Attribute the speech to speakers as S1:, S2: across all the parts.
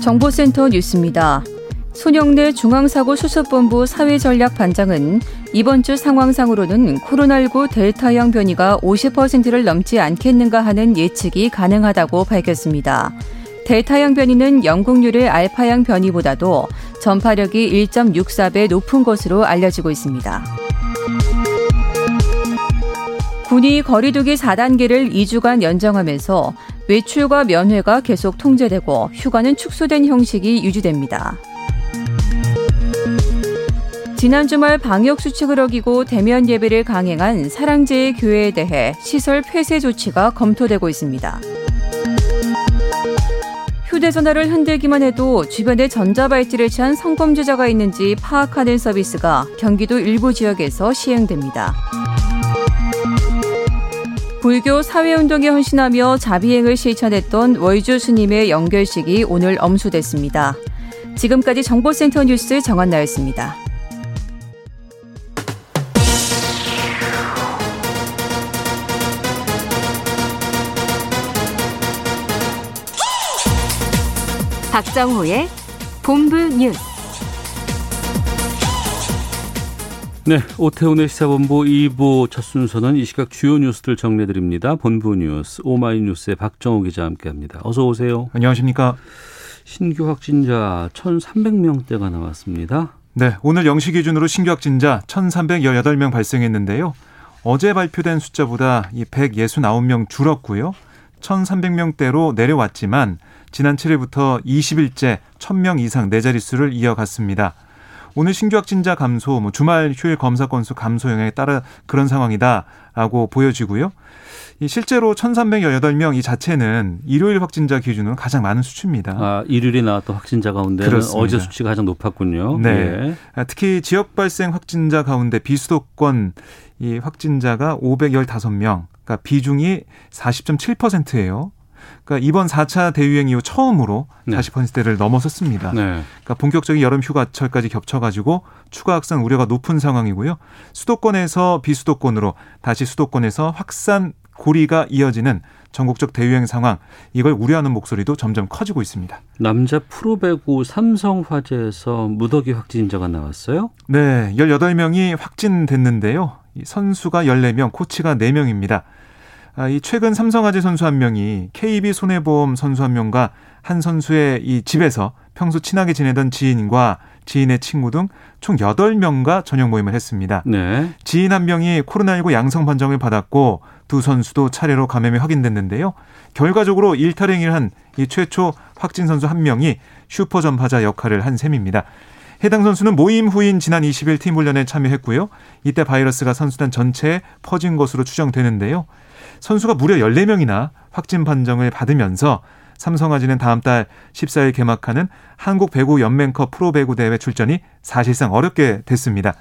S1: 정보센터 뉴스입니다. 손영래 중앙사고수습본부 사회전략반장은 이번 주 상황상으로는 코로나19 델타형 변이가 50%를 넘지 않겠는가 하는 예측이 가능하다고 밝혔습니다. 델타형 변이는 영국률의 알파형 변이보다도 전파력이 1.64배 높은 것으로 알려지고 있습니다. 군이 거리두기 4단계를 2주간 연장하면서 외출과 면회가 계속 통제되고 휴가는 축소된 형식이 유지됩니다. 지난 주말 방역 수칙을 어기고 대면 예배를 강행한 사랑제의 교회에 대해 시설 폐쇄 조치가 검토되고 있습니다. 휴대전화를 흔들기만 해도 주변에 전자발찌를 취한 성범죄자가 있는지 파악하는 서비스가 경기도 일부 지역에서 시행됩니다. 불교 사회운동에 헌신하며 자비행을 실천했던 월주 스님의 연결식이 오늘 엄수됐습니다. 지금까지 정보센터 뉴스 정한나였습니다.
S2: 박정호의 본부 뉴스.
S3: 네, 오태훈의 시사본부 2부 첫 순서는 이 시각 주요 뉴스들 정리해드립니다. 본부 뉴스 오마이뉴스의 박정호 기자 함께합니다. 어서 오세요.
S4: 안녕하십니까.
S3: 신규 확진자 1,300명대가 나왔습니다.
S4: 네, 오늘 0시 기준으로 신규 확진자 1,318명 발생했는데요. 어제 발표된 숫자보다 이 169명 줄었고요. 1,300명대로 내려왔지만 지난 7일부터 20일째 1,000명 이상 네 자릿수를 이어갔습니다. 오늘 신규 확진자 감소, 뭐 주말 휴일 검사 건수 감소 영향에 따라 그런 상황이다라고 보여지고요. 이 실제로 1,318명 이 자체는 일요일 확진자 기준으로 가장 많은 수치입니다.
S3: 아, 일요일에 나왔던 확진자
S4: 그렇습니다.
S3: 어제 수치가 가장 높았군요.
S4: 네.
S3: 예.
S4: 아, 특히 지역 발생 확진자 가운데 비수도권 이 확진자가 515명, 그러니까 비중이 40.7%예요. 그러니까 이번 4차 대유행 이후 처음으로
S3: 네.
S4: 40%대를 넘어섰습니다.
S3: 네.
S4: 그러니까 본격적인 여름 휴가철까지 겹쳐가지고 추가 확산 우려가 높은 상황이고요. 수도권에서 비수도권으로 다시 수도권에서 확산 고리가 이어지는 전국적 대유행 상황 이걸 우려하는 목소리도 점점 커지고 있습니다.
S3: 남자 프로배구 삼성화재에서 무더기 확진자가 나왔어요.
S4: 네, 18명이 확진됐는데요. 이 선수가 14명, 코치가 4명입니다. 아, 이 최근 삼성화재 선수 한 명이 KB 손해보험 선수 한 명과 한 선수의 이 집에서 평소 친하게 지내던 지인과 지인의 친구 등 총 8명과 저녁 모임을 했습니다.
S3: 네.
S4: 지인 한 명이 코로나19 양성 판정을 받았고 두 선수도 차례로 감염이 확인됐는데요. 결과적으로 일탈 행위를 한 이 최초 확진 선수 한 명이 슈퍼 전파자 역할을 한 셈입니다. 해당 선수는 모임 후인 지난 20일 팀 훈련에 참여했고요. 이때 바이러스가 선수단 전체에 퍼진 것으로 추정되는데요. 선수가 무려 14명이나 확진 판정을 받으면서 삼성화재는 다음 달 14일 개막하는 한국 배구 연맹컵 프로 배구 대회 출전이 사실상 어렵게 됐습니다.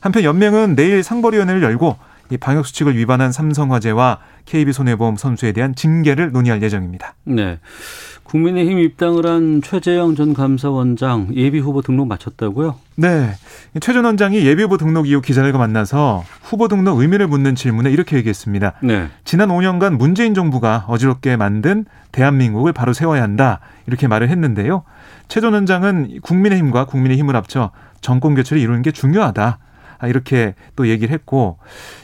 S4: 한편 연맹은 내일 상벌위원회를 열고 이 방역 수칙을 위반한 삼성화재와 KB손해보험 선수에 대한 징계를 논의할 예정입니다.
S3: 네. 국민의힘 입당을 한 최재형 전 감사원장 예비 후보 등록 마쳤다고요?
S4: 네. 최 전 원장이 예비 후보 등록 이후 기자들과 만나서 후보 등록 의미를 묻는 질문에 이렇게 얘기했습니다.
S3: 네.
S4: 지난 5년간 문재인 정부가 어지럽게 만든 대한민국을 바로 세워야 한다. 이렇게 말을 했는데요. 최 전 원장은 국민의힘과 국민의힘을 합쳐 정권 교체를 이루는 게 중요하다. 아, 이렇게 또 얘기를 했고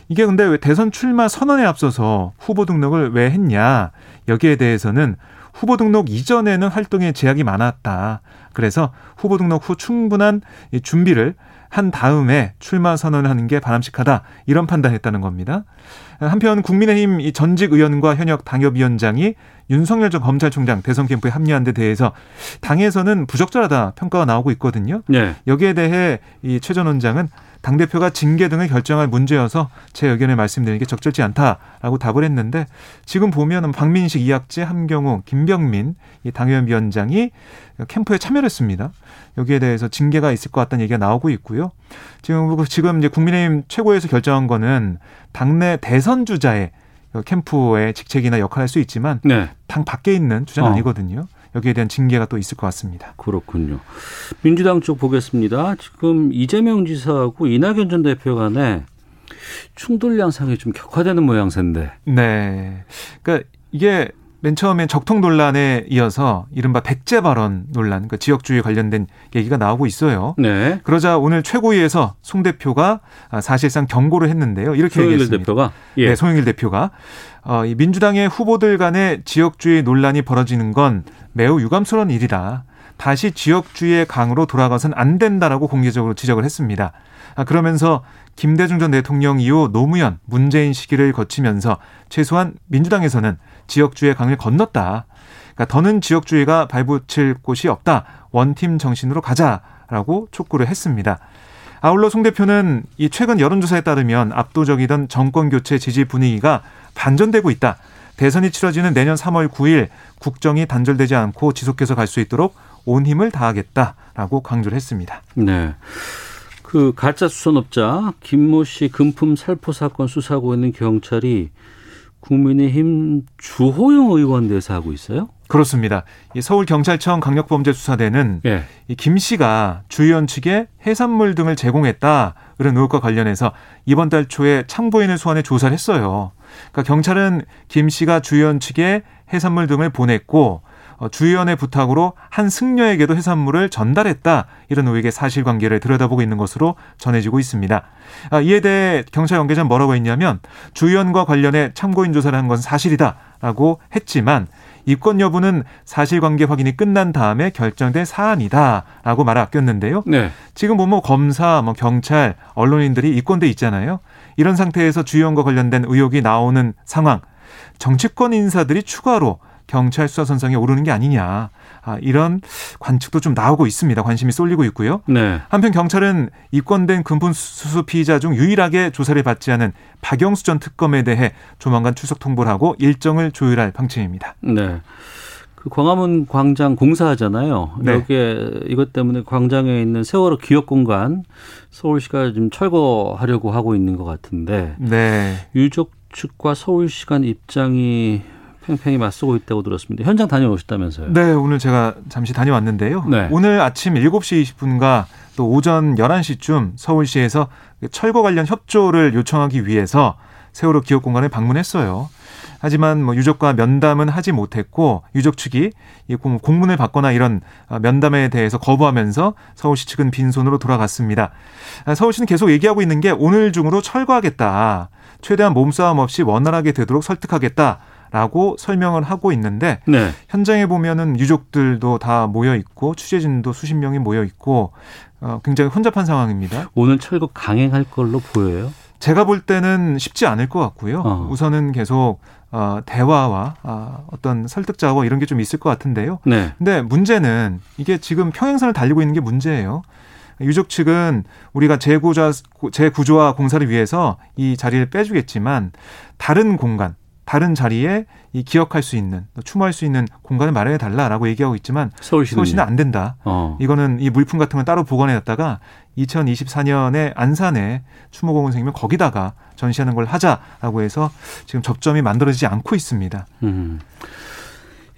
S4: 이게 근데 왜 대선 출마 선언에 앞서서 후보 등록을 왜 했냐 여기에 대해서는 후보 등록 이전에는 활동에 제약이 많았다. 그래서 후보 등록 후 충분한 이 준비를 한 다음에 출마 선언을 하는 게 바람직하다. 이런 판단했다는 겁니다. 한편 국민의힘 이 전직 의원과 현역 당협위원장이 윤석열 전 검찰총장 대선 캠프에 합류한 데 대해서 당에서는 부적절하다 평가가 나오고 있거든요.
S3: 네.
S4: 여기에 대해 이최전 원장은 당대표가 징계 등을 결정할 문제여서 제 의견을 말씀드리는 게 적절치 않다라고 답을 했는데 지금 보면은 박민식, 이학재, 함경우, 김병민 이 당협위원장이 캠프에 참여를 했습니다. 여기에 대해서 징계가 있을 것 같다는 얘기가 나오고 있고요. 지금 지금 이제 국민의힘 최고에서 결정한 거는 당내 대선 주자의 캠프의 직책이나 역할을 할 수 있지만
S3: 네.
S4: 당 밖에 있는 주자는
S3: 어.
S4: 아니거든요. 여기에 대한 징계가 또 있을 것 같습니다.
S3: 그렇군요. 민주당 쪽 보겠습니다. 지금 이재명 지사하고 이낙연 전 대표 간에 충돌 양상이 좀 격화되는 모양새인데.
S4: 네. 그러니까 이게 맨 처음엔 적통 논란에 이어서 이른바 백제 발언 논란, 그 지역주의 관련된 얘기가 나오고 있어요.
S3: 네.
S4: 그러자 오늘 최고위에서 송 대표가 아, 사실상 경고를 했는데요. 이렇게 얘기했습니다.
S3: 대표가 예.
S4: 네, 송영길 대표가 어, 이 민주당의 후보들 간의 지역주의 논란이 벌어지는 건 매우 유감스러운 일이다. 다시 지역주의의 강으로 돌아가선 안 된다라고 공개적으로 지적을 했습니다. 아, 그러면서 김대중 전 대통령 이후 노무현, 문재인 시기를 거치면서 최소한 민주당에서는 지역주의의 강을 건넜다. 그러니까 더는 지역주의가 발붙일 곳이 없다. 원팀 정신으로 가자라고 촉구를 했습니다. 아울러 송 대표는 이 최근 여론조사에 따르면 압도적이던 정권 교체 지지 분위기가 반전되고 있다. 대선이 치러지는 내년 3월 9일 국정이 단절되지 않고 지속해서 갈 수 있도록 온 힘을 다하겠다라고 강조를 했습니다.
S3: 네. 그 가짜 수선업자 김모 씨 금품 살포 사건 수사하고 있는 경찰이 국민의힘 주호영 의원 대사하고 있어요?
S4: 그렇습니다. 이 서울 경찰청 강력범죄수사대는
S3: 예.
S4: 이김 씨가 주 의원 측에 해산물 등을 제공했다 이런 의혹과 관련해서 이번 달 초에 참고인을 소환해 조사를 했어요. 그러니까 경찰은 김 씨가 주 의원 측에 해산물 등을 보냈고 어, 주 의원의 부탁으로 한 승려에게도 해산물을 전달했다 이런 의혹의 사실관계를 들여다보고 있는 것으로 전해지고 있습니다. 아, 이에 대해 경찰 관계자는 뭐라고 했냐면 주 의원과 관련해 참고인 조사를 한 건 사실이다라고 했지만 입건 여부는 사실관계 확인이 끝난 다음에 결정된 사안이다라고 말을 아꼈는데요.
S3: 네.
S4: 지금 보면 검사, 뭐 경찰, 언론인들이 입건돼 있잖아요. 이런 상태에서 주의원과 관련된 의혹이 나오는 상황, 정치권 인사들이 추가로 경찰 수사 선상에 오르는 게 아니냐. 아, 이런 관측도 좀 나오고 있습니다. 관심이 쏠리고 있고요.
S3: 네.
S4: 한편 경찰은 입건된 금품 수수 피의자 중 유일하게 조사를 받지 않은 박영수 전 특검에 대해 조만간 출석 통보를 하고 일정을 조율할 방침입니다.
S3: 네. 그 광화문 광장 공사하잖아요.
S4: 네.
S3: 여기에 이것 때문에 광장에 있는 세월호 기억 공간 서울시가 지금 철거하려고 하고 있는 것 같은데
S4: 네.
S3: 유족 측과 서울시 간 입장이 팽팽히 맞서고 있다고 들었습니다. 현장 다녀오셨다면서요?
S4: 네, 오늘 제가 잠시 다녀왔는데요.
S3: 네.
S4: 오늘 아침 7시 20분과 또 오전 11시쯤 서울시에서 철거 관련 협조를 요청하기 위해서 세월호 기억 공간을 방문했어요. 하지만 뭐 유족과 면담은 하지 못했고 유족 측이 공- 공문을 받거나 이런 어, 면담에 대해서 거부하면서 서울시 측은 빈손으로 돌아갔습니다. 아, 서울시는 계속 얘기하고 있는 게 오늘 중으로 철거하겠다. 최대한 몸싸움 없이 원활하게 되도록 설득하겠다. 라고 설명을 하고 있는데
S3: 네.
S4: 현장에 보면은 유족들도 다 모여 있고 취재진도 수십 명이 모여 있고 어, 굉장히 혼잡한 상황입니다.
S3: 오늘 철거 강행할 걸로 보여요.
S4: 제가 볼 때는 쉽지 않을 것 같고요.
S3: 어.
S4: 우선은 계속 어, 대화와 아, 어떤 설득 작업 이런 게 좀 있을 것 같은데요.
S3: 네.
S4: 근데 문제는 이게 지금 평행선을 달리고 있는 게 문제예요. 유족 측은 우리가 재구조, 재구조와 공사를 위해서 이 자리를 빼주겠지만 다른 공간, 다른 자리에 이 기억할 수 있는, 또 추모할 수 있는 공간을 마련해 달라라고 얘기하고 있지만
S3: 서울시는
S4: 서울시는 안 된다.
S3: 어.
S4: 이거는 이 물품 같은 건 따로 보관해놨다가 2024년에 안산에 추모공원 생기면 거기다가 전시하는 걸 하자라고 해서 지금 접점이 만들어지지 않고 있습니다.
S3: 음.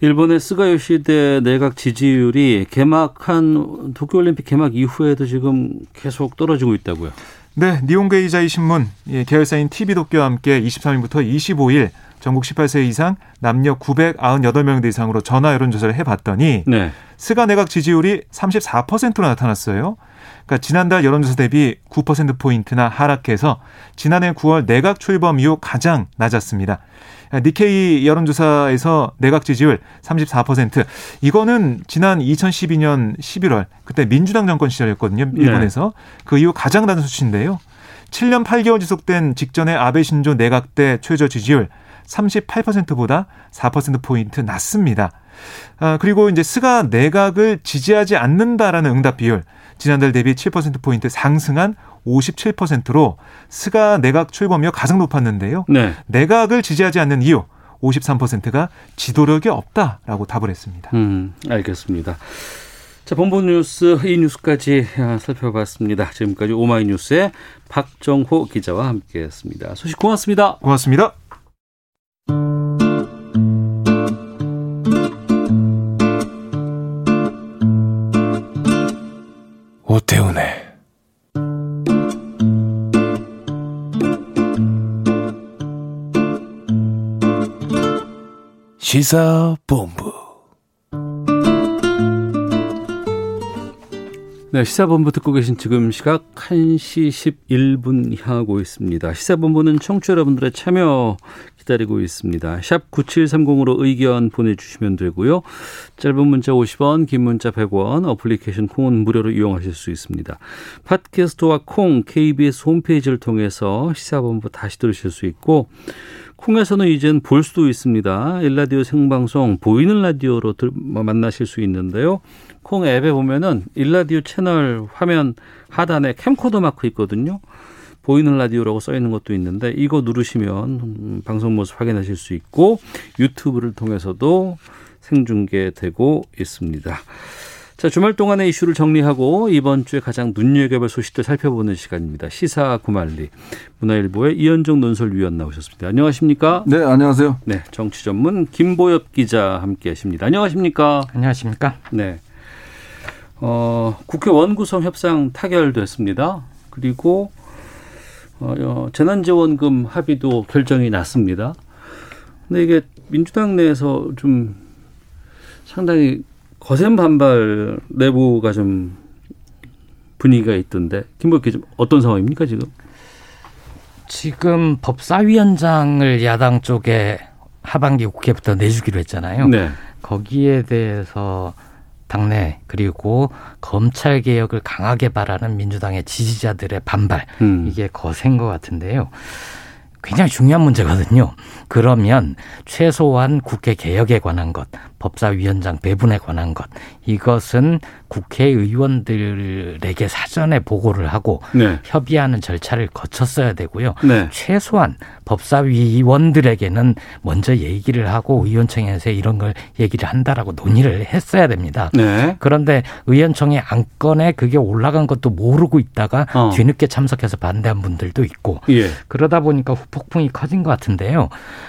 S3: 일본의 스가 요시대 내각 지지율이 개막한 도쿄올림픽 개막 이후에도 지금 계속 떨어지고 있다고요.
S4: 네, 니온게이자이 신문 예, 계열사인 TV도쿄와 함께 23일부터 25일 전국 18세 이상 남녀 998명 이상으로 전화 여론조사를 해봤더니
S3: 네.
S4: 스가 내각 지지율이 34%로 나타났어요. 그러니까 지난달 여론조사 대비 9%포인트나 하락해서 지난해 9월 내각 출범 이후 가장 낮았습니다. 니케이 여론조사에서 내각 지지율 34%. 이거는 지난 2012년 11월 그때 민주당 정권 시절이었거든요. 일본에서. 그 이후 가장 낮은 수치인데요. 7년 8개월 지속된 직전의 아베 신조 내각 때 최저 지지율 38%보다 4%포인트 낮습니다. 아, 그리고 이제 스가 내각을 지지하지 않는다라는 응답 비율 지난달 대비 7%포인트 상승한 57%로 스가 내각 출범 이래 가장 높았는데요.
S3: 네.
S4: 내각을 지지하지 않는 이유 53%가 지도력이 없다라고 답을 했습니다.
S3: 음, 알겠습니다. 자, 본부 뉴스 이 뉴스까지 아, 살펴봤습니다. 지금까지 오마이뉴스의 박정호 기자와 함께했습니다. 소식 고맙습니다.
S4: 고맙습니다.
S5: 시사본부
S3: 네, 시사본부 듣고 계신 지금 시각 1시 11분 향하고 있습니다. 시사본부는 청취자 여러분들의 참여 기다리고 있습니다. 샵 9730으로 의견 보내주시면 되고요. 짧은 문자 50원, 긴 문자 100원, 어플리케이션 콩은 무료로 이용하실 수 있습니다. 팟캐스트와 콩, KBS 홈페이지를 통해서 시사본부 다시 들으실 수 있고 콩에서는 이젠 볼 수도 있습니다. 일라디오 생방송 보이는 라디오로 들, 만나실 수 있는데요. 콩 앱에 보면은 일라디오 채널 화면 하단에 캠코더 마크 있거든요. 보이는 라디오라고 써 있는 것도 있는데 이거 누르시면 음, 방송 모습 확인하실 수 있고 유튜브를 통해서도 생중계되고 있습니다. 자, 주말 동안의 이슈를 정리하고 이번 주에 가장 눈여겨볼 소식들 살펴보는 시간입니다. 시사 구말리 문화일보의 이현정 논설위원 나오셨습니다. 안녕하십니까?
S6: 네, 안녕하세요.
S3: 네, 정치 전문 김보엽 기자 함께하십니다. 안녕하십니까?
S7: 안녕하십니까?
S3: 네. 어, 국회 원구성 협상 타결됐습니다. 그리고 어, 어, 재난지원금 합의도 결정이 났습니다. 근데 이게 민주당 내에서 좀 상당히 거센 반발 내부가 좀 분위기가 있던데 김보 기자 어떤 상황입니까 지금?
S7: 지금 법사위원장을 야당 쪽에 하반기 국회부터 내주기로 했잖아요.
S3: 네.
S7: 거기에 대해서 당내 그리고 검찰 개혁을 강하게 바라는 민주당의 지지자들의 반발
S3: 음.
S7: 이게 거센 것 같은데요. 굉장히 중요한 문제거든요. 그러면 최소한 국회 개혁에 관한 것, 법사위원장 배분에 관한 것, 이것은 국회의원들에게 사전에 보고를 하고
S3: 네.
S7: 협의하는 절차를 거쳤어야 되고요.
S3: 네.
S7: 최소한 법사위원들에게는 먼저 얘기를 하고 의원청에서 이런 걸 얘기를 한다라고 논의를 했어야 됩니다.
S3: 네.
S7: 그런데 의원청의 안건에 그게 올라간 것도 모르고 있다가
S3: 어.
S7: 뒤늦게 참석해서 반대한 분들도 있고
S3: 예.
S7: 그러다 보니까 후폭풍이 커진 것 같은데요.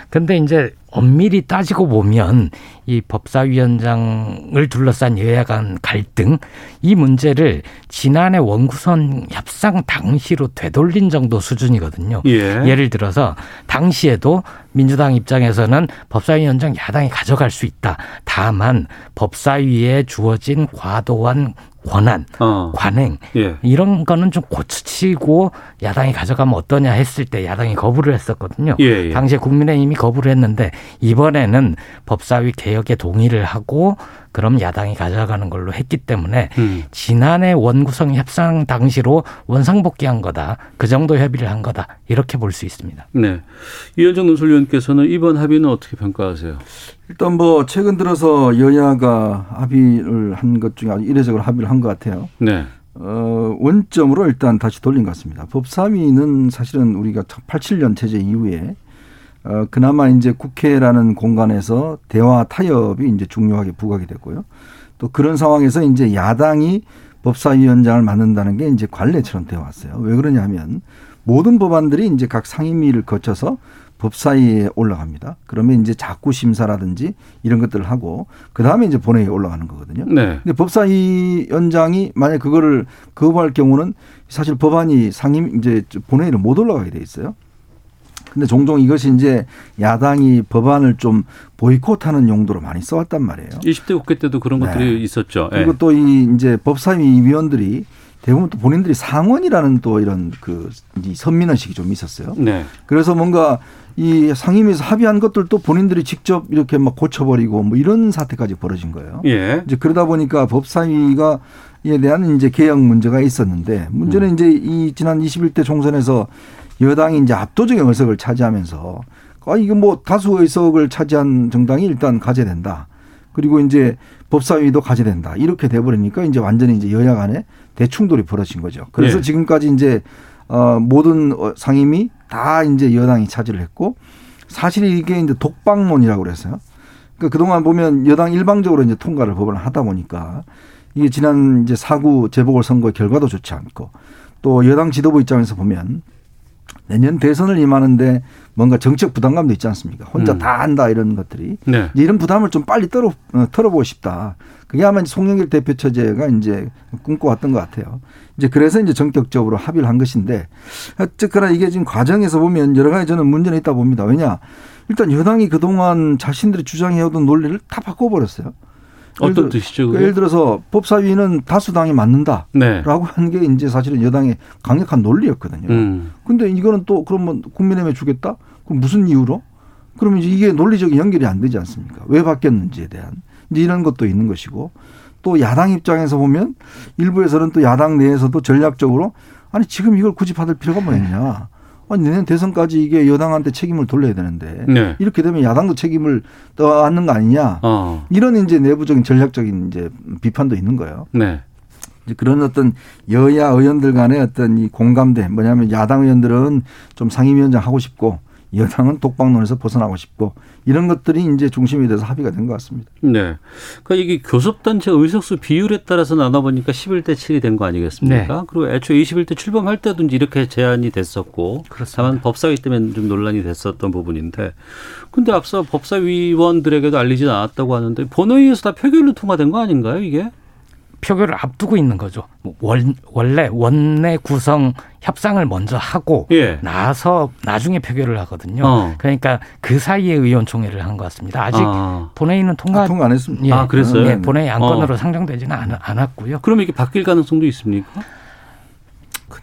S7: 근데 이제 엄밀히 따지고 보면 이 법사위원장을 둘러싼 여야 간 갈등 이 문제를 지난해 원구선 협상 당시로 되돌린 정도 수준이거든요.
S3: 예.
S7: 예를 들어서 당시에도 민주당 입장에서는 법사위원장 야당이 가져갈 수 있다. 다만 법사위에 주어진 과도한 권한,
S3: 어.
S7: 관행
S3: 예.
S7: 이런 거는 좀 고치고 야당이 가져가면 어떠냐 했을 때 야당이 거부를 했었거든요.
S3: 예, 예.
S7: 당시에 국민의힘이 거부를 했는데 이번에는 법사위 개혁에 동의를 하고 그럼 야당이 가져가는 걸로 했기 때문에
S3: 음.
S7: 지난해 원구성 협상 당시로 원상복귀한 거다. 그 정도 협의를 한 거다. 이렇게 볼 수 있습니다.
S3: 네. 이현정 논설위원께서는 이번 합의는 어떻게 평가하세요?
S6: 일단 뭐 최근 들어서 여야가 합의를 한 것 중에 아주 이례적으로 합의를 한 것 같아요.
S3: 네.
S6: 어, 원점으로 일단 다시 돌린 것 같습니다. 법사위는 사실은 우리가 87년 체제 이후에 어, 그나마 이제 국회라는 공간에서 대화 타협이 이제 중요하게 부각이 됐고요. 또 그런 상황에서 이제 야당이 법사위원장을 맡는다는 게 이제 관례처럼 되어 왔어요. 왜 그러냐면 모든 법안들이 이제 각 상임위를 거쳐서 법사위에 올라갑니다. 그러면 이제 자구 심사라든지 이런 것들을 하고 그 다음에 이제 본회의에 올라가는 거거든요.
S3: 네.
S6: 근데 법사위원장이 만약 그거를 거부할 경우는 사실 법안이 상임 이제 본회의를 못 올라가게 돼 있어요. 근데 종종 이것이 이제 야당이 법안을 좀 보이콧하는 용도로 많이 써왔단 말이에요.
S3: 20대 국회 때도 그런
S6: 네.
S3: 것들이 있었죠. 예.
S6: 그리고 또이 이제 법사위 위원들이 대부분 또 본인들이 상원이라는 또 이런 그 선민의식이 좀 있었어요.
S3: 네.
S6: 그래서 뭔가 이 상임위에서 합의한 것들도 본인들이 직접 이렇게 막 고쳐버리고 뭐 이런 사태까지 벌어진 거예요.
S3: 예.
S6: 이제 그러다 보니까 법사위가 이에 대한 이제 개혁 문제가 있었는데 문제는
S3: 음.
S6: 이제 이 지난 21대 총선에서 여당이 이제 압도적인 의석을 차지하면서 아 이거 뭐 다수 의석을 차지한 정당이 일단 가져야 된다. 그리고 이제 법사위도 가져야 된다. 이렇게 돼 버리니까 이제 완전히 이제 여야 간에 대충돌이 벌어진 거죠. 그래서
S3: 예.
S6: 지금까지 이제 어 모든 어, 상임위 다 이제 여당이 차지를 했고 사실 이게 이제 독방론이라고 그랬어요. 그러니까 그동안 보면 여당 일방적으로 이제 통과를 법을 하다 보니까 이게 지난 이제 사구 재보궐 선거의 결과도 좋지 않고 또 여당 지도부 입장에서 보면 내년 대선을 임하는데 뭔가 정책 부담감도 있지 않습니까? 혼자
S3: 음.
S6: 다 한다 이런 것들이
S3: 네.
S6: 이런 부담을 좀 빨리 떨어 어, 털어보고 싶다. 그게 아마 송영길 대표 처제가 이제 꿈꿔왔던 것 같아요. 이제 그래서 이제 전격적으로 합의를 한 것인데 어쨌거나 이게 지금 과정에서 보면 여러 가지 저는 문제는 있다 봅니다. 왜냐 일단 여당이 그동안 자신들이 주장해오던 논리를 다 바꿔버렸어요.
S3: 어떤
S6: 들-
S3: 뜻이죠? 그게?
S6: 예를 들어서 법사위는 다수당이 맞는다.
S3: 네.
S6: 라고 하는 게 이제 사실은 여당의 강력한 논리였거든요.
S3: 음.
S6: 근데 이거는 또 그러면 국민의힘에 주겠다? 그럼 무슨 이유로? 그러면 이제 이게 논리적인 연결이 안 되지 않습니까? 왜 바뀌었는지에 대한 이제 이런 것도 있는 것이고 또 야당 입장에서 보면 일부에서는 또 야당 내에서도 전략적으로 아니 지금 이걸 굳이 받을 필요가 뭐 있냐? 아니 내년 대선까지 이게 여당한테 책임을 돌려야 되는데
S3: 네.
S6: 이렇게 되면 야당도 책임을 떠안는 거 아니냐?
S3: 어.
S6: 이런 이제 내부적인 전략적인 이제 비판도 있는 거예요.
S3: 네.
S6: 이제 그런 어떤 여야 의원들 간의 어떤 이 공감대 뭐냐면 야당 의원들은 좀 상임위원장 하고 싶고 여당은 독방론에서 벗어나고 싶고 이런 것들이 이제 중심이 돼서 합의가 된 것 같습니다.
S3: 네. 그러니까 이게 교섭단체 의석수 비율에 따라서 나눠보니까 11대 7이 된 거 아니겠습니까?
S7: 네.
S3: 그리고 애초에 21대 출범할 때도 이제 이렇게 제안이 됐었고.
S7: 그렇습니다.
S3: 다만 법사위 때문에 좀 논란이 됐었던 부분인데. 근데 앞서 법사위원들에게도 알리진 않았다고 하는데 본회의에서 다 표결로 통과된 거 아닌가요, 이게?
S7: 표결을 앞두고 있는 거죠. 뭐 원, 원래 원내 구성 협상을 먼저 하고
S3: 예.
S7: 나서 나중에 표결을 하거든요.
S3: 어.
S7: 그러니까 그 사이에 의원총회를 한 것 같습니다. 아직
S3: 아.
S7: 본회의는 통과
S6: 아, 통과 안 했습니다.
S7: 예,
S3: 아, 그랬어요?
S7: 예, 본회의 안건으로
S3: 어.
S7: 상정되지는 않, 않았고요.
S3: 그럼 이게 바뀔 가능성도 있습니까?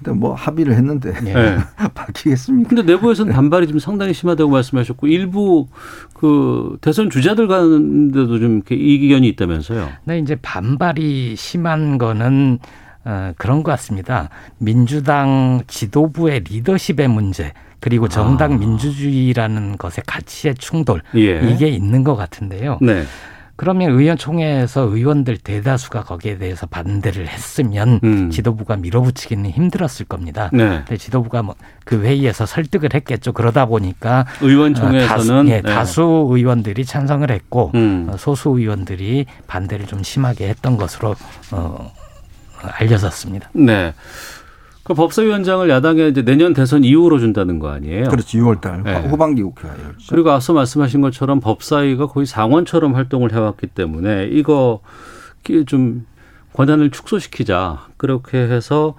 S6: 근데 뭐 합의를 했는데
S7: 예.
S3: 네.
S6: 바뀌겠습니까?
S3: 근데 내부에서는 반발이 좀 상당히 심하다고 말씀하셨고 일부 그 대선 주자들 가는데도 좀 이렇게 이견이 있다면서요.
S7: 근데 이제 반발이 심한 거는 어, 그런 것 같습니다. 민주당 지도부의 리더십의 문제 그리고 정당
S3: 아.
S7: 민주주의라는 것의 가치의 충돌
S3: 예.
S7: 이게 있는 것 같은데요.
S3: 네.
S7: 그러면 의원총회에서 의원들 대다수가 거기에 대해서 반대를 했으면
S3: 음.
S7: 지도부가 밀어붙이기는 힘들었을 겁니다.
S3: 네.
S7: 근데 지도부가 뭐 그 회의에서 설득을 했겠죠. 그러다 보니까
S3: 의원총회에서는
S7: 다수, 예,
S3: 네.
S7: 다수 의원들이 찬성을 했고
S3: 음.
S7: 어, 소수 의원들이 반대를 좀 심하게 했던 것으로 어, 알려졌습니다.
S3: 네. 그 법사위원장을 야당에 이제 내년 대선 이후로 준다는 거 아니에요?
S6: 그렇지 6월달
S3: 네.
S6: 후반기 국회가 열죠.
S3: 그리고 앞서 말씀하신 것처럼 법사위가 거의 상원처럼 활동을 해왔기 때문에 이거 좀 권한을 축소시키자 그렇게 해서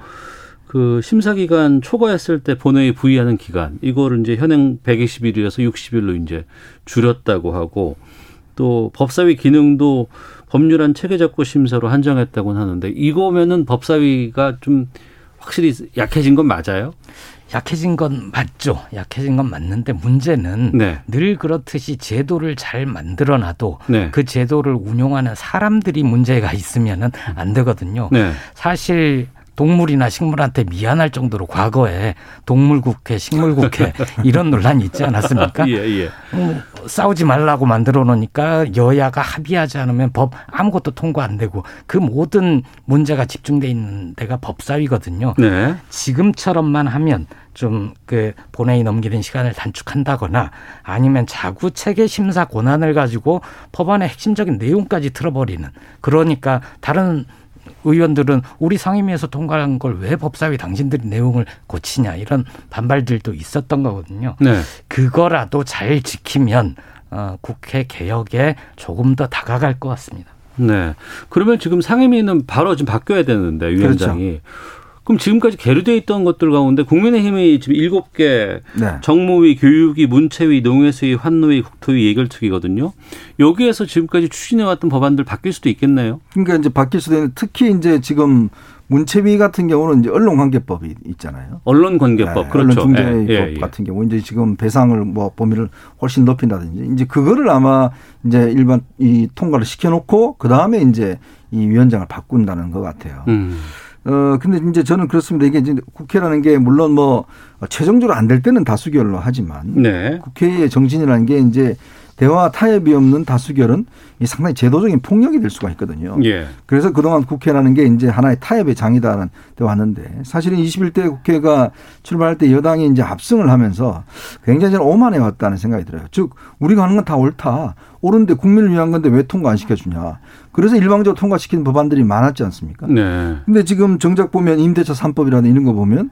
S3: 그 심사 기간 초과했을 때 본회의 부의하는 기간 이거를 이제 현행 120일이어서 60일로 이제 줄였다고 하고 또 법사위 기능도 법률안 체계 잡고 심사로 한정했다고는 하는데 이거면은 법사위가 좀 확실히 약해진 건 맞아요?
S7: 약해진 건 맞죠. 약해진 건 맞는데 문제는
S3: 네.
S7: 늘 그렇듯이 제도를 잘 만들어 놔도
S3: 네.
S7: 그 제도를 운용하는 사람들이 문제가 있으면은 안 되거든요.
S3: 네.
S7: 사실 동물이나 식물한테 미안할 정도로 과거에 동물국회, 식물국회 이런 논란이 있지 않았습니까?
S3: 예, 예.
S7: 음, 싸우지 말라고 만들어 놓으니까 여야가 합의하지 않으면 법 아무것도 통과 안 되고 그 모든 문제가 집중돼 있는 데가 법사위거든요.
S3: 네.
S7: 지금처럼만 하면 좀 그 본회의 넘기는 시간을 단축한다거나 아니면 자구 체계 심사 권한을 가지고 법안의 핵심적인 내용까지 틀어버리는 그러니까 다른 의원들은 우리 상임위에서 통과한 걸 왜 법사위 당신들이 내용을 고치냐 이런 반발들도 있었던 거거든요.
S3: 네.
S7: 그거라도 잘 지키면 어, 국회 개혁에 조금 더 다가갈 것 같습니다.
S3: 네. 그러면 지금 상임위는 바로 지금 바뀌어야 되는데 위원장이. 그 럼 지금까지 계류돼 있던 것들 가운데 국민의힘이 지금 일곱 개
S6: 네.
S3: 정무위, 교육위, 문체위, 농해수위, 환노위, 국토위, 예결특위거든요. 여기에서 지금까지 추진해왔던 법안들 바뀔 수도 있겠네요.
S6: 그러니까 이제 바뀔 수도 있는 특히 이제 지금 문체위 같은 경우는 이제 언론관계법이 있잖아요.
S3: 언론관계법,
S6: 네,
S3: 그렇죠.
S6: 언론중재법
S3: 예, 예, 예.
S6: 같은 경우 이제 지금 배상을 뭐 범위를 훨씬 높인다든지 이제 그거를 아마 이제 일반 이 통과를 시켜놓고 그 다음에 이제 이 위원장을 바꾼다는 것 같아요.
S3: 음.
S6: 어 근데 이제 저는 그렇습니다. 이게 이제 국회라는 게 물론 뭐 최종적으로 안 될 때는 다수결로 하지만
S3: 네.
S6: 국회의 정신이라는 게 이제 대화 타협이 없는 다수결은 이 상당히 제도적인 폭력이 될 수가 있거든요.
S3: 예.
S6: 그래서 그동안 국회라는 게 이제 하나의 타협의 장이다라는 데 왔는데 사실은 21대 국회가 출발할 때 여당이 이제 압승을 하면서 굉장히 오만해 왔다는 생각이 들어요. 즉 우리가 하는 건 다 옳다. 옳은데 국민을 위한 건데 왜 통과 안 시켜주냐. 그래서 일방적으로 통과시키는 법안들이 많았지 않습니까?
S3: 네.
S6: 근데 지금 정작 보면 임대차 3법이라든 이런 거 보면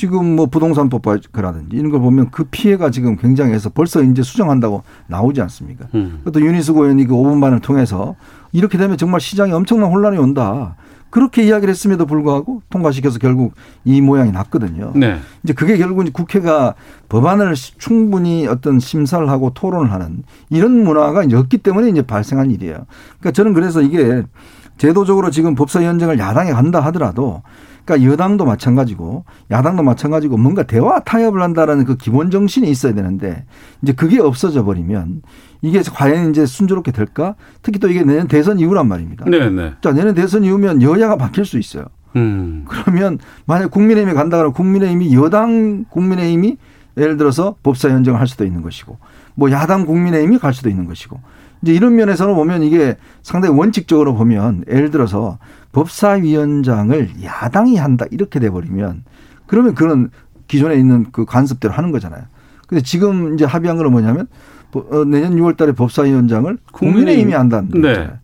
S6: 지금 뭐 부동산법이라든지 이런 걸 보면 그 피해가 지금 굉장해서 벌써 이제 수정한다고 나오지 않습니까?
S3: 음.
S6: 또 윤희숙 의원이 그 5분만을 통해서 이렇게 되면 정말 시장에 엄청난 혼란이 온다. 그렇게 이야기를 했음에도 불구하고 통과시켜서 결국 이 모양이 났거든요.
S3: 네.
S6: 이제 그게 결국 이제 국회가 법안을 충분히 어떤 심사를 하고 토론을 하는 이런 문화가 없기 때문에 이제 발생한 일이에요. 그러니까 저는 그래서 이게 제도적으로 지금 법사위 헌정을 야당에 간다 하더라도 그러니까 여당도 마찬가지고 야당도 마찬가지고 뭔가 대화 타협을 한다라는 그 기본 정신이 있어야 되는데 이제 그게 없어져 버리면 이게 과연 이제 순조롭게 될까? 특히 또 이게 내년 대선 이후란 말입니다.
S3: 네, 네.
S6: 자, 내년 대선 이후면 여야가 바뀔 수 있어요.
S3: 음.
S6: 그러면 만약 국민의힘이 간다 그러면 국민의힘이 여당 국민의힘이 예를 들어서 법사 현정을 할 수도 있는 것이고 뭐 야당 국민의힘이 갈 수도 있는 것이고 이제 이런 면에서는 보면 이게 상당히 원칙적으로 보면 예를 들어서 법사위원장을 야당이 한다 이렇게 돼 버리면 그러면 그런 기존에 있는 그 관습대로 하는 거잖아요. 근데 지금 이제 합의한 거는 뭐냐면 어, 내년 6월 달에 법사위원장을 국민의힘이 한다는
S3: 네.
S6: 거잖아요. 이제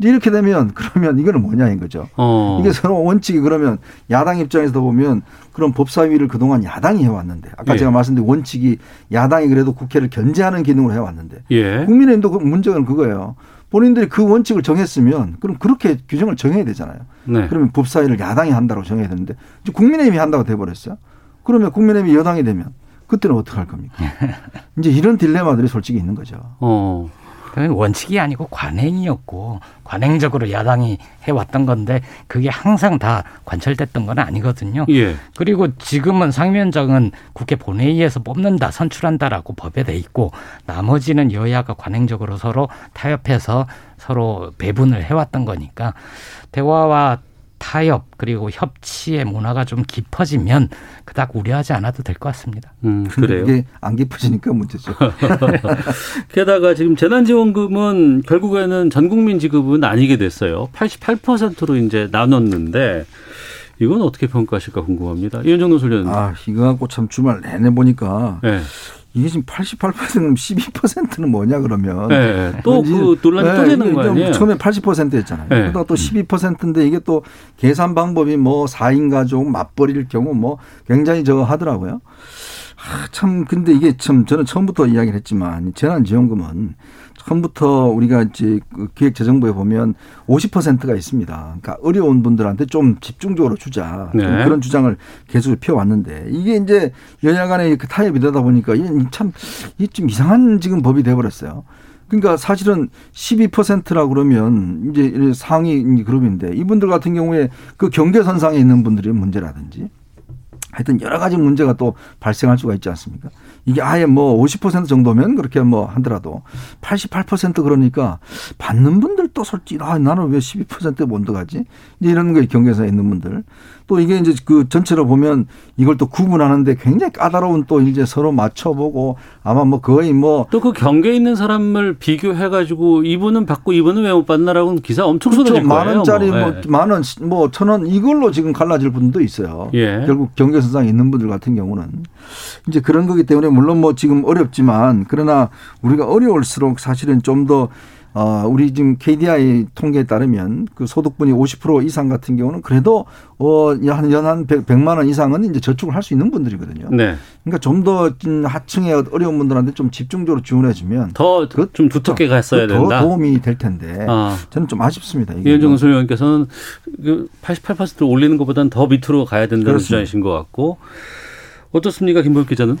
S6: 이렇게 되면 그러면 이거는 뭐냐인 거죠.
S3: 어.
S6: 이게 서로 원칙이 그러면 야당 입장에서 보면 그런 법사위를 그동안 야당이 해왔는데 아까
S3: 예.
S6: 제가 말씀드린 원칙이 야당이 그래도 국회를 견제하는 기능으로 해왔는데
S3: 예.
S6: 국민의힘도 그 문제는 그거예요. 본인들이 그 원칙을 정했으면 그럼 그렇게 규정을 정해야 되잖아요.
S3: 네.
S6: 그러면 법사위를 야당이 한다고 정해야 되는데 국민의힘이 한다고 돼버렸어요. 그러면 국민의힘이 여당이 되면 그때는 어떻게 할 겁니까? 이제 이런 딜레마들이 솔직히 있는 거죠.
S3: 어.
S7: 원칙이 아니고 관행이었고 관행적으로 야당이 해왔던 건데 그게 항상 다 관철됐던 건 아니거든요.
S3: 예.
S7: 그리고 지금은 상위원장은 국회 본회의에서 뽑는다, 선출한다라고 법에 돼 있고 나머지는 여야가 관행적으로 서로 타협해서 서로 배분을 해왔던 거니까 대화와 타협 그리고 협치의 문화가 좀 깊어지면 그닥 우려하지 않아도 될 것 같습니다.
S3: 음, 그래요.
S6: 이게 안 깊어지니까 문제죠.
S3: 게다가 지금 재난지원금은 결국에는 전 국민 지급은 아니게 됐어요. 88%로 이제 나눴는데 이건 어떻게 평가하실까 궁금합니다. 이현정 노술위원.
S6: 아, 이거 갖고 참 주말 내내 보니까
S3: 네.
S6: 이게 지금 88%면 12%는 뭐냐 그러면.
S3: 네. 또그 논란이 또 되는 거 아니에요?
S6: 처음에 80%였잖아요.
S3: 네.
S6: 그러다가 또 12%인데 이게 또 계산 방법이 뭐 4인 가족 맞벌이일 경우 뭐 굉장히 저거 하더라고요. 아, 참 근데 이게 참 저는 처음부터 이야기를 했지만 재난지원금은 처음부터 우리가 이제 그 기획재정부에 보면 50%가 있습니다. 그러니까 어려운 분들한테 좀 집중적으로 주자. 좀
S3: 네.
S6: 그런 주장을 계속 펴왔는데 이게 이제 여야 간에 이렇게 타협이 되다 보니까 이게 참, 이게 좀 이상한 지금 법이 돼버렸어요. 그러니까 사실은 12%라 그러면 이제 상위 그룹인데 이분들 같은 경우에 그 경계선상에 있는 분들의 문제라든지 하여튼 여러 가지 문제가 또 발생할 수가 있지 않습니까? 이게 아예 뭐 50% 정도면 그렇게 뭐 하더라도 88% 그러니까 받는 분들도 솔직히 아 나는 왜 12%못 들어가지? 이런 거에 경계선에 있는 분들 또 이게 이제 그 전체로 보면 이걸 또 구분하는데 굉장히 까다로운 또 이제 서로 맞춰보고 아마 뭐 거의 뭐
S3: 또 그 경계에 있는 사람을 비교해 가지고 이분은 받고 이분은 왜 못 받나라고 기사 엄청 쏟아질
S6: 그렇죠.
S3: 거예요.
S6: 만 원짜리
S3: 뭐.
S6: 뭐
S3: 예.
S6: 만 원, 뭐 천 원 이걸로 지금 갈라질 분도 있어요.
S3: 예.
S6: 결국 경계선상에 있는 분들 같은 경우는 이제 그런 거기 때문에 물론 뭐 지금 어렵지만 그러나 우리가 어려울수록 사실은 좀더 어, 우리 지금 KDI 통계에 따르면 그 소득분이 50% 이상 같은 경우는 그래도 어, 한 연한 100, 만원 이상은 이제 저축을 할 수 있는 분들이거든요.
S3: 네.
S6: 그러니까 좀 더 하층의 어려운 분들한테 좀 집중적으로 지원해 주면
S3: 더 좀 두텁게 갔어야
S6: 더
S3: 된다.
S6: 도움이 될 텐데
S3: 아.
S6: 저는 좀 아쉽습니다.
S3: 이현정 소위원께서는 그 88%를 올리는 것보다는 더 밑으로 가야 된다는
S6: 그렇습니다.
S3: 주장이신 것 같고 어떻습니까, 김보혁 기자는?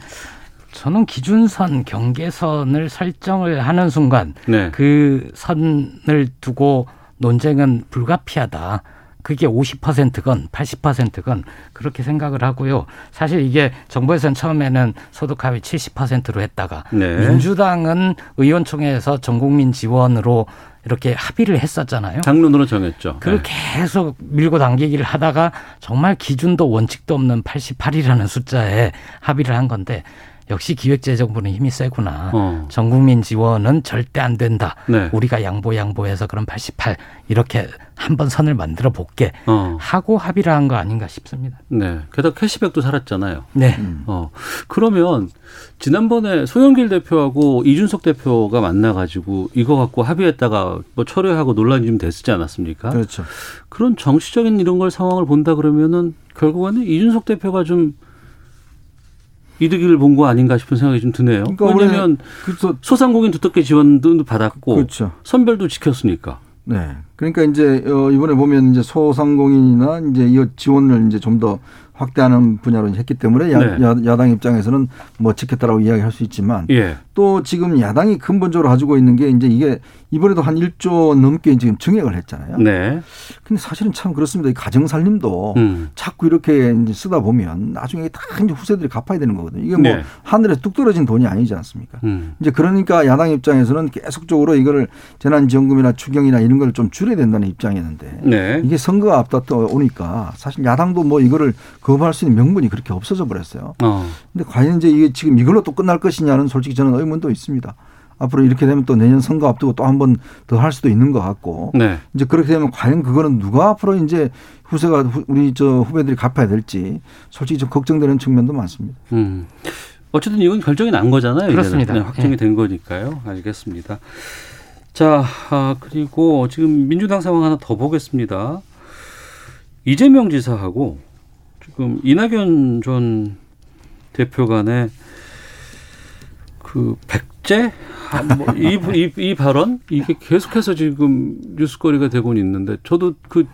S7: 저는 기준선 경계선을 설정을 하는 순간
S3: 네.
S7: 그 선을 두고 논쟁은 불가피하다. 그게 50%건 80%건 그렇게 생각을 하고요. 사실 이게 정부에서는 처음에는 소득 하위 70%로 했다가
S3: 네.
S7: 민주당은 의원총회에서 전국민 지원으로 이렇게 합의를 했었잖아요.
S3: 당론으로 정했죠.
S7: 그걸
S3: 네.
S7: 계속 밀고 당기기를 하다가 정말 기준도 원칙도 없는 88이라는 숫자에 합의를 한 건데 역시 기획재정부는 힘이 세구나.
S3: 어.
S7: 전 국민 지원은 절대 안 된다.
S3: 네.
S7: 우리가 양보 양보해서 그럼 88 이렇게 한번 선을 만들어 볼게
S3: 어.
S7: 하고 합의를 한 거 아닌가 싶습니다.
S3: 네. 게다가 캐시백도 살았잖아요.
S7: 네.
S3: 어. 그러면 지난번에 송영길 대표하고 이준석 대표가 만나가지고 이거 갖고 합의했다가 뭐 철회하고 논란이 좀 됐지 않았습니까?
S6: 그렇죠.
S3: 그런 정치적인 이런 걸 상황을 본다 그러면은 결국에는 이준석 대표가 좀 이득을 본 거 아닌가 싶은 생각이 좀 드네요.
S6: 그러니까
S3: 왜냐하면
S6: 그래서
S3: 소상공인 두텁게 지원도 받았고
S6: 그렇죠.
S3: 선별도 지켰으니까.
S6: 네. 그러니까 이제 어 이번에 보면 이제 소상공인이나 이제 이 지원을 이제 좀 더 확대하는 분야로 했기 때문에 야,
S3: 네.
S6: 야, 야당 입장에서는 뭐 지켰다라고 이야기할 수 있지만
S3: 예.
S6: 또 지금 야당이 근본적으로 가지고 있는 게 이제 이게 이번에도 한 1조 넘게 지금 증액을 했잖아요.
S3: 네.
S6: 근데 사실은 참 그렇습니다. 이 가정 살림도
S3: 음.
S6: 자꾸 이렇게 쓰다 보면 나중에 다 이제 후세들이 갚아야 되는 거거든요. 이게 뭐
S3: 네.
S6: 하늘에 뚝 떨어진 돈이 아니지 않습니까?
S3: 음.
S6: 이제 그러니까 야당 입장에서는 계속적으로 이거를 재난지원금이나 추경이나 이런 걸 좀 줄여야 된다는 입장이었는데
S3: 네.
S6: 이게 선거가 앞다퉈 오니까 사실 야당도 뭐 이거를 거부할 수 있는 명분이 그렇게 없어져 버렸어요.
S3: 어.
S6: 근데 과연 이제 이게 지금 이걸로 또 끝날 것이냐는 솔직히 저는 의문도 있습니다. 앞으로 이렇게 되면 또 내년 선거 앞두고 또 한 번 더 할 수도 있는 것 같고
S3: 네.
S6: 이제 그렇게 되면 과연 그거는 누가 앞으로 이제 후세가 후- 우리 저 후배들이 갚아야 될지 솔직히 좀 걱정되는 측면도 많습니다.
S3: 음. 어쨌든 이건 결정이 난 거잖아요.
S7: 그렇습니다.
S3: 네, 확정이
S7: 예.
S3: 된 거니까요. 알겠습니다. 자, 아, 그리고 지금 민주당 상황 하나 더 보겠습니다. 이재명 지사하고 지금 이낙연 전 대표 간의 그 백제 아, 뭐 이, 이, 이 발언 이게 계속해서 지금 뉴스거리가 되고 있는데 저도 그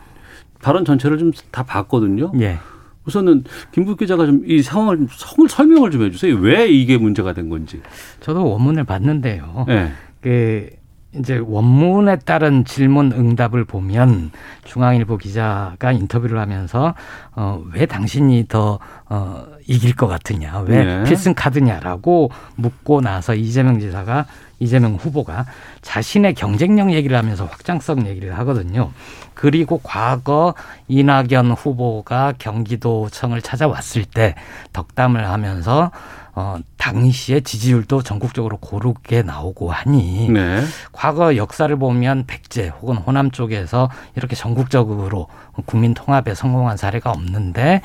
S3: 발언 전체를 좀 다 봤거든요.
S7: 예.
S3: 우선은 김국 기자가 좀 이 상황을 성을 설명을 좀 해주세요. 왜 이게 문제가 된 건지.
S7: 저도 원문을 봤는데요.
S3: 네.
S7: 그 이제 원문에 따른 질문 응답을 보면 중앙일보 기자가 인터뷰를 하면서 어, 왜 당신이 더 어, 이길 것 같으냐, 왜
S3: 네.
S7: 필승 카드냐라고 묻고 나서 이재명 지사가 이재명 후보가 자신의 경쟁력 얘기를 하면서 확장성 얘기를 하거든요. 그리고 과거 이낙연 후보가 경기도청을 찾아왔을 때 덕담을 하면서 어, 당시에 지지율도 전국적으로 고르게 나오고 하니
S3: 네.
S7: 과거 역사를 보면 백제 혹은 호남 쪽에서 이렇게 전국적으로 국민 통합에 성공한 사례가 없는데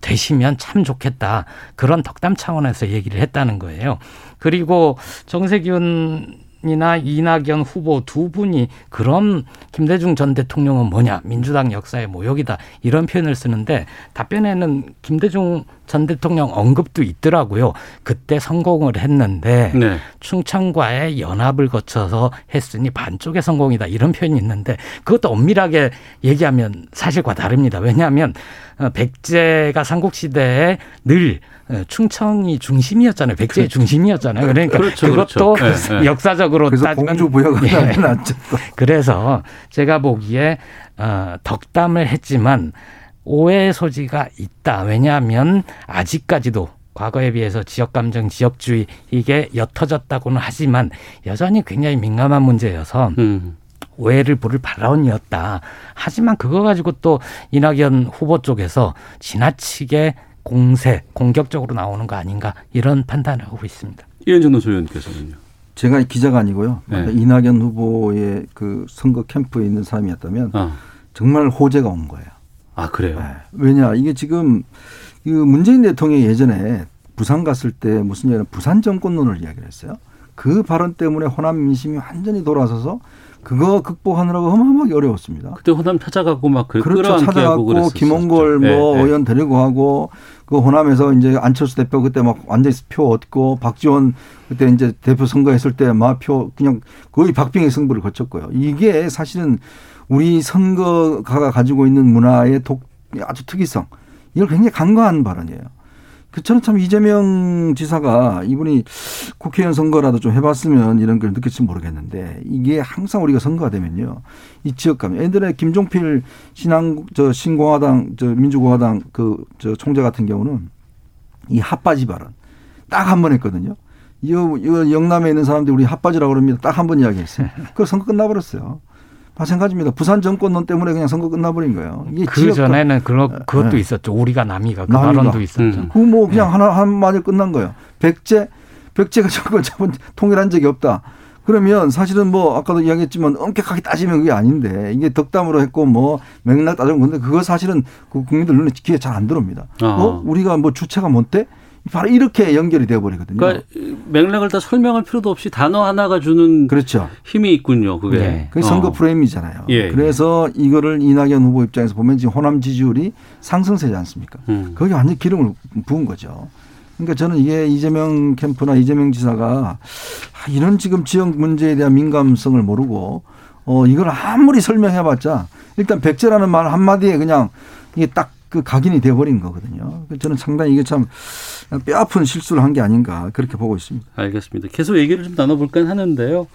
S7: 되시면 참 좋겠다. 그런 덕담 차원에서 얘기를 했다는 거예요. 그리고 정세균 이나 이낙연 후보 두 분이 그럼 김대중 전 대통령은 뭐냐? 민주당 역사의 모욕이다. 이런 표현을 쓰는데 답변에는 김대중 전 대통령 언급도 있더라고요. 그때 성공을 했는데
S3: 네.
S7: 충청과의 연합을 거쳐서 했으니 반쪽의 성공이다 이런 표현이 있는데 그것도 엄밀하게 얘기하면 사실과 다릅니다. 왜냐하면 어, 백제가 삼국시대에 늘 어, 충청이 중심이었잖아요. 백제의 중심이었잖아요. 그러니까
S3: 그렇죠,
S7: 그것도
S3: 그렇죠. 네, 네.
S7: 역사적으로
S6: 그래서 공주 부여가
S7: 예.
S6: 또.
S7: 그래서 제가 보기에 어, 덕담을 했지만 오해 소지가 있다. 왜냐하면 아직까지도 과거에 비해서 지역 감정, 지역주의 이게 옅어졌다고는 하지만 여전히 굉장히 민감한 문제여서
S3: 음.
S7: 오해를 부를 발언이었다. 하지만 그거 가지고 또 이낙연 후보 쪽에서 지나치게 공세, 공격적으로 나오는 거 아닌가 이런 판단을 하고 있습니다.
S3: 이현정 노소위원께서는요.
S6: 제가 기자가 아니고요.
S3: 네.
S6: 이낙연 후보의 그 선거 캠프에 있는 사람이었다면
S3: 아,
S6: 정말 호재가 온 거예요.
S3: 아 그래요.
S6: 네. 왜냐 이게 지금 그 문재인 대통령이 예전에 부산 갔을 때 무슨 얘기냐 부산 정권론을 이야기를 했어요. 그 발언 때문에 호남 민심이 완전히 돌아서서 그거 극복하느라고 어마어마하게 어려웠습니다.
S3: 그때 호남 찾아가고 막 그,
S6: 그렇죠. 찾아갔고
S3: 그랬었죠.
S6: 김원걸 뭐
S3: 네, 네.
S6: 의원 데리고 하고 그 호남에서 이제 안철수 대표 그때 막 완전히 표 얻고 박지원 그때 이제 대표 선거했을 때 막 표 그냥 거의 박빙의 승부를 거쳤고요. 이게 사실은 우리 선거가 가지고 있는 문화의 독 아주 특이성 이걸 굉장히 간과한 발언이에요. 그 저는 참 이재명 지사가 이분이 국회의원 선거라도 좀 해봤으면 이런 걸 느낄지 모르겠는데 이게 항상 우리가 선거가 되면요 이 지역감 예전에 김종필 신앙 저 신공화당 저 민주공화당 그 저 총재 같은 경우는 이 핫바지 발언 딱 한 번 했거든요. 이, 이 영남에 있는 사람들이 우리 핫바지라고 그럽니다. 딱 한 번 이야기했어요. 그 선거 끝나버렸어요. 마찬가지입니다. 부산 정권론 때문에 그냥 선거 끝나버린 거예요.
S7: 그 전에는 그거, 그것도
S6: 네.
S7: 있었죠. 우리가 남이가 그
S6: 남이가.
S7: 발언도 있었죠.
S3: 음.
S6: 그뭐 그냥
S7: 네.
S6: 하나 한 마디 끝난 거예요. 백제 백제가 정권 잡은 통일한 적이 없다. 그러면 사실은 뭐 아까도 이야기했지만 엄격하게 따지면 그게 아닌데 이게 덕담으로 했고 뭐 맥락 따지면 근데 그거 사실은 그 국민들 눈에 귀에 잘 안 들어옵니다.
S3: 아.
S6: 어? 우리가 뭐 주체가 뭔데? 바로 이렇게 연결이 되어 버리거든요.
S3: 그러니까 맥락을 다 설명할 필요도 없이 단어 하나가 주는
S6: 그렇죠.
S3: 힘이 있군요. 그게.
S7: 네.
S6: 그게 선거
S3: 어.
S6: 프레임이잖아요.
S3: 예,
S6: 그래서 이거를 이낙연 후보 입장에서 보면 지금 호남 지지율이 상승세지 않습니까?
S3: 음.
S6: 거기 완전 기름을 부은 거죠. 그러니까 저는 이게 이재명 캠프나 이재명 지사가 아, 이런 지금 지역 문제에 대한 민감성을 모르고 어 이걸 아무리 설명해봤자 일단 백제라는 말 한마디에 그냥 이게 딱 그 각인이 돼버린 거거든요. 저는 상당히 이게 참 뼈아픈 실수를 한 게 아닌가 그렇게 보고 있습니다.
S3: 알겠습니다. 계속 얘기를 좀 나눠볼까 하는데요.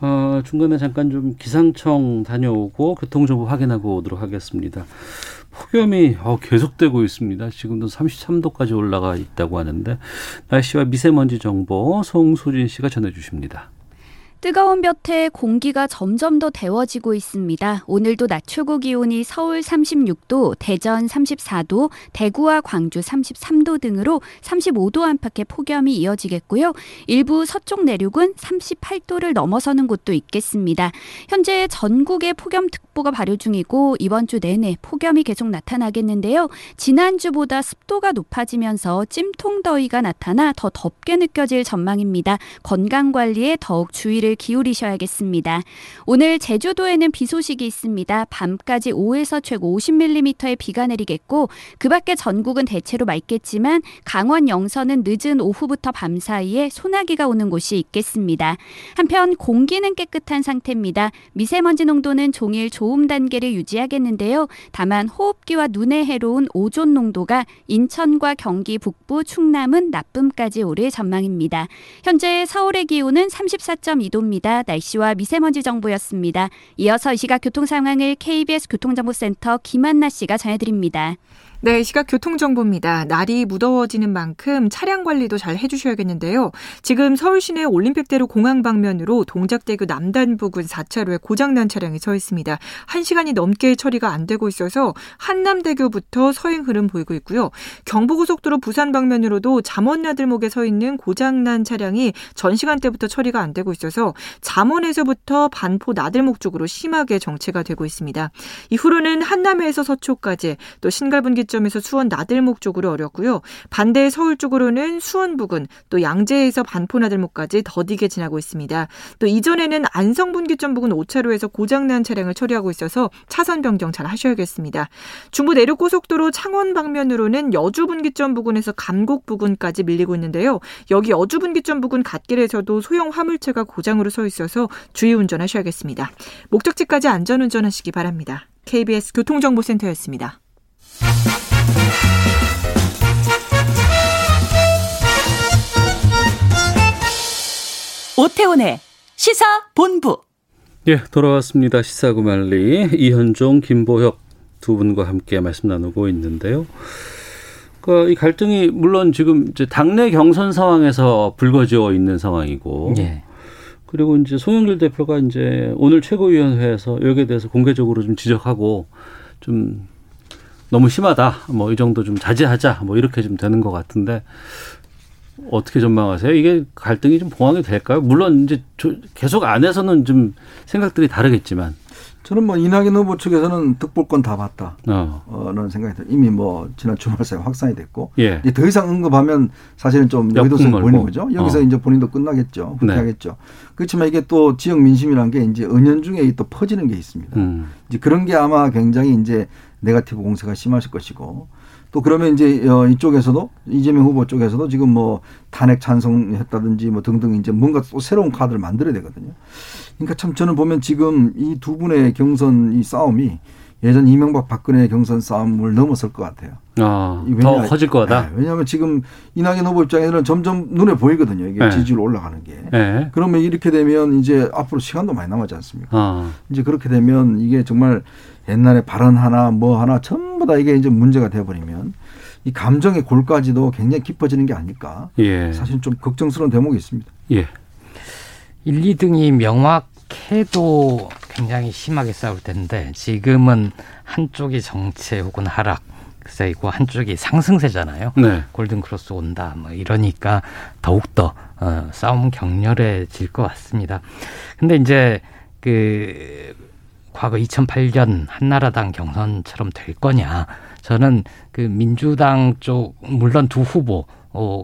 S3: 어, 중간에 잠깐 좀 기상청 다녀오고 교통정보 확인하고 오도록 하겠습니다. 폭염이 어, 계속되고 있습니다. 지금도 33도까지 올라가 있다고 하는데 날씨와 미세먼지 정보 송소진 씨가 전해주십니다.
S8: 뜨거운 볕에 공기가 점점 더 데워지고 있습니다. 오늘도 낮 최고 기온이 서울 36도, 대전 34도, 대구와 광주 33도 등으로 35도 안팎의 폭염이 이어지겠고요. 일부 서쪽 내륙은 38도를 넘어서는 곳도 있겠습니다. 현재 전국에 폭염특보가 발효 중이고 이번 주 내내 폭염이 계속 나타나겠는데요. 지난주보다 습도가 높아지면서 찜통 더위가 나타나 더 덥게 느껴질 전망입니다. 건강 관리에 더욱 주의를 기울이셔야겠습니다. 오늘 제주도에는 비 소식이 있습니다. 밤까지 5에서 최고 50mm의 비가 내리겠고 그 밖에 전국은 대체로 맑겠지만 강원 영서는 늦은 오후부터 밤 사이에 소나기가 오는 곳이 있겠습니다. 한편 공기는 깨끗한 상태입니다. 미세먼지 농도는 종일 좋음 단계를 유지하겠는데요. 다만 호흡기와 눈에 해로운 오존 농도가 인천과 경기 북부, 충남은 나쁨까지 오를 전망입니다. 현재 서울의 기온은 34.2도 입니다. 날씨와 미세먼지 정보였습니다. 이어서 이 시각 교통 상황을 KBS 교통정보센터 김한나 씨가 전해드립니다.
S9: 네, 시각 교통정보입니다. 날이 무더워지는 만큼 차량 관리도 잘 해주셔야겠는데요. 지금 서울 시내 올림픽대로 공항 방면으로 동작대교 남단 부근 4차로에 고장난 차량이 서 있습니다. 1시간이 넘게 처리가 안 되고 있어서 한남대교부터 서행 흐름 보이고 있고요. 경부고속도로 부산 방면으로도 잠원나들목에 서 있는 고장난 차량이 전 시간대부터 처리가 안 되고 있어서 잠원에서부터 반포 나들목 쪽으로 심하게 정체가 되고 있습니다. 이후로는 한남에서 서초까지 또 신갈분기점 점에서 수원 나들목 쪽으로 어렵고요. 반대 서울 쪽으로는 수원 부근 또 양재에서 반포 나들목까지 더디게 지나고 있습니다. 또 이전에는 안성 분기점 부근 5차로에서 고장난 차량을 처리하고 있어서 차선 변경 잘 하셔야겠습니다. 중부 내륙 고속도로 창원 방면으로는 여주 분기점 부근에서 감곡 부근까지 밀리고 있는데요. 여기 여주 분기점 부근 갓길에서도 소형 화물차가 고장으로 서 있어서 주의 운전하셔야겠습니다. 목적지까지 안전 운전하시기 바랍니다. KBS 교통정보센터였습니다.
S10: 오태훈의 시사 본부.
S3: 예, 돌아왔습니다. 시사구말리 이현종, 김보혁 두 분과 함께 말씀 나누고 있는데요. 그이 갈등이 물론 지금 이제 당내 경선 상황에서 불거져 있는 상황이고,
S7: 예.
S3: 그리고 이제 송영길 대표가 이제 오늘 최고위원회에서 여기에 대해서 공개적으로 좀 지적하고 좀 너무 심하다. 뭐 이 정도 좀 자제하자. 뭐 이렇게 좀 되는 것 같은데 어떻게 전망하세요? 이게 갈등이 좀 봉합이 될까요? 물론 이제 계속 안에서는 좀 생각들이 다르겠지만
S6: 저는 뭐 이낙연 후보 측에서는 득볼권 다 봤다.
S3: 어.
S6: 어, 라는 생각이 들어요. 이미 뭐 지난 주말 사이 확산이 됐고
S3: 예.
S6: 이제 더 이상 언급하면 사실은 좀 여의도성이 보이는. 거죠. 여기서
S3: 어.
S6: 이제 본인도 끝나겠죠.
S3: 네.
S6: 하겠죠. 그렇지만 이게 또 지역 민심이라는 게 이제 은연 중에 또 퍼지는 게 있습니다.
S3: 음.
S6: 이제 그런 게 아마 굉장히 이제 네가티브 공세가 심하실 것이고 또 그러면 이제 어, 이쪽에서도 이재명 후보 쪽에서도 지금 뭐 탄핵 찬성했다든지 뭐 등등 이제 뭔가 또 새로운 카드를 만들어야 되거든요. 그러니까 참 저는 보면 지금 이 두 분의 경선 이 싸움이 예전 이명박 박근혜 경선 싸움을 넘어설 것 같아요.
S3: 아, 이더
S6: 왜냐-
S3: 커질 거다.
S6: 네, 왜냐하면 지금 이낙연 후보 입장에서는 점점 눈에 보이거든요. 이게
S3: 네.
S6: 지지율 올라가는 게.
S3: 네.
S6: 그러면 이렇게 되면 이제 앞으로 시간도 많이 남았지 않습니까?
S3: 아,
S6: 이제 그렇게 되면 이게 정말 옛날에 발언 하나 뭐 하나 전부 다 이게 이제 문제가 돼버리면 이 감정의 골까지도 굉장히 깊어지는 게 아닐까.
S3: 예.
S6: 사실 좀 걱정스러운 대목이 있습니다.
S3: 예.
S7: 1, 2등이 명확해도 굉장히 심하게 싸울 텐데 지금은 한쪽이 정체 혹은 하락 세이고 한쪽이 상승세잖아요.
S3: 네.
S7: 골든 크로스 온다 뭐 이러니까 더욱 더 어, 싸움은 격렬해질 것 같습니다. 근데 이제 그 과거 2008년 한나라당 경선처럼 될 거냐? 저는 그 민주당 쪽 물론 두 후보 어,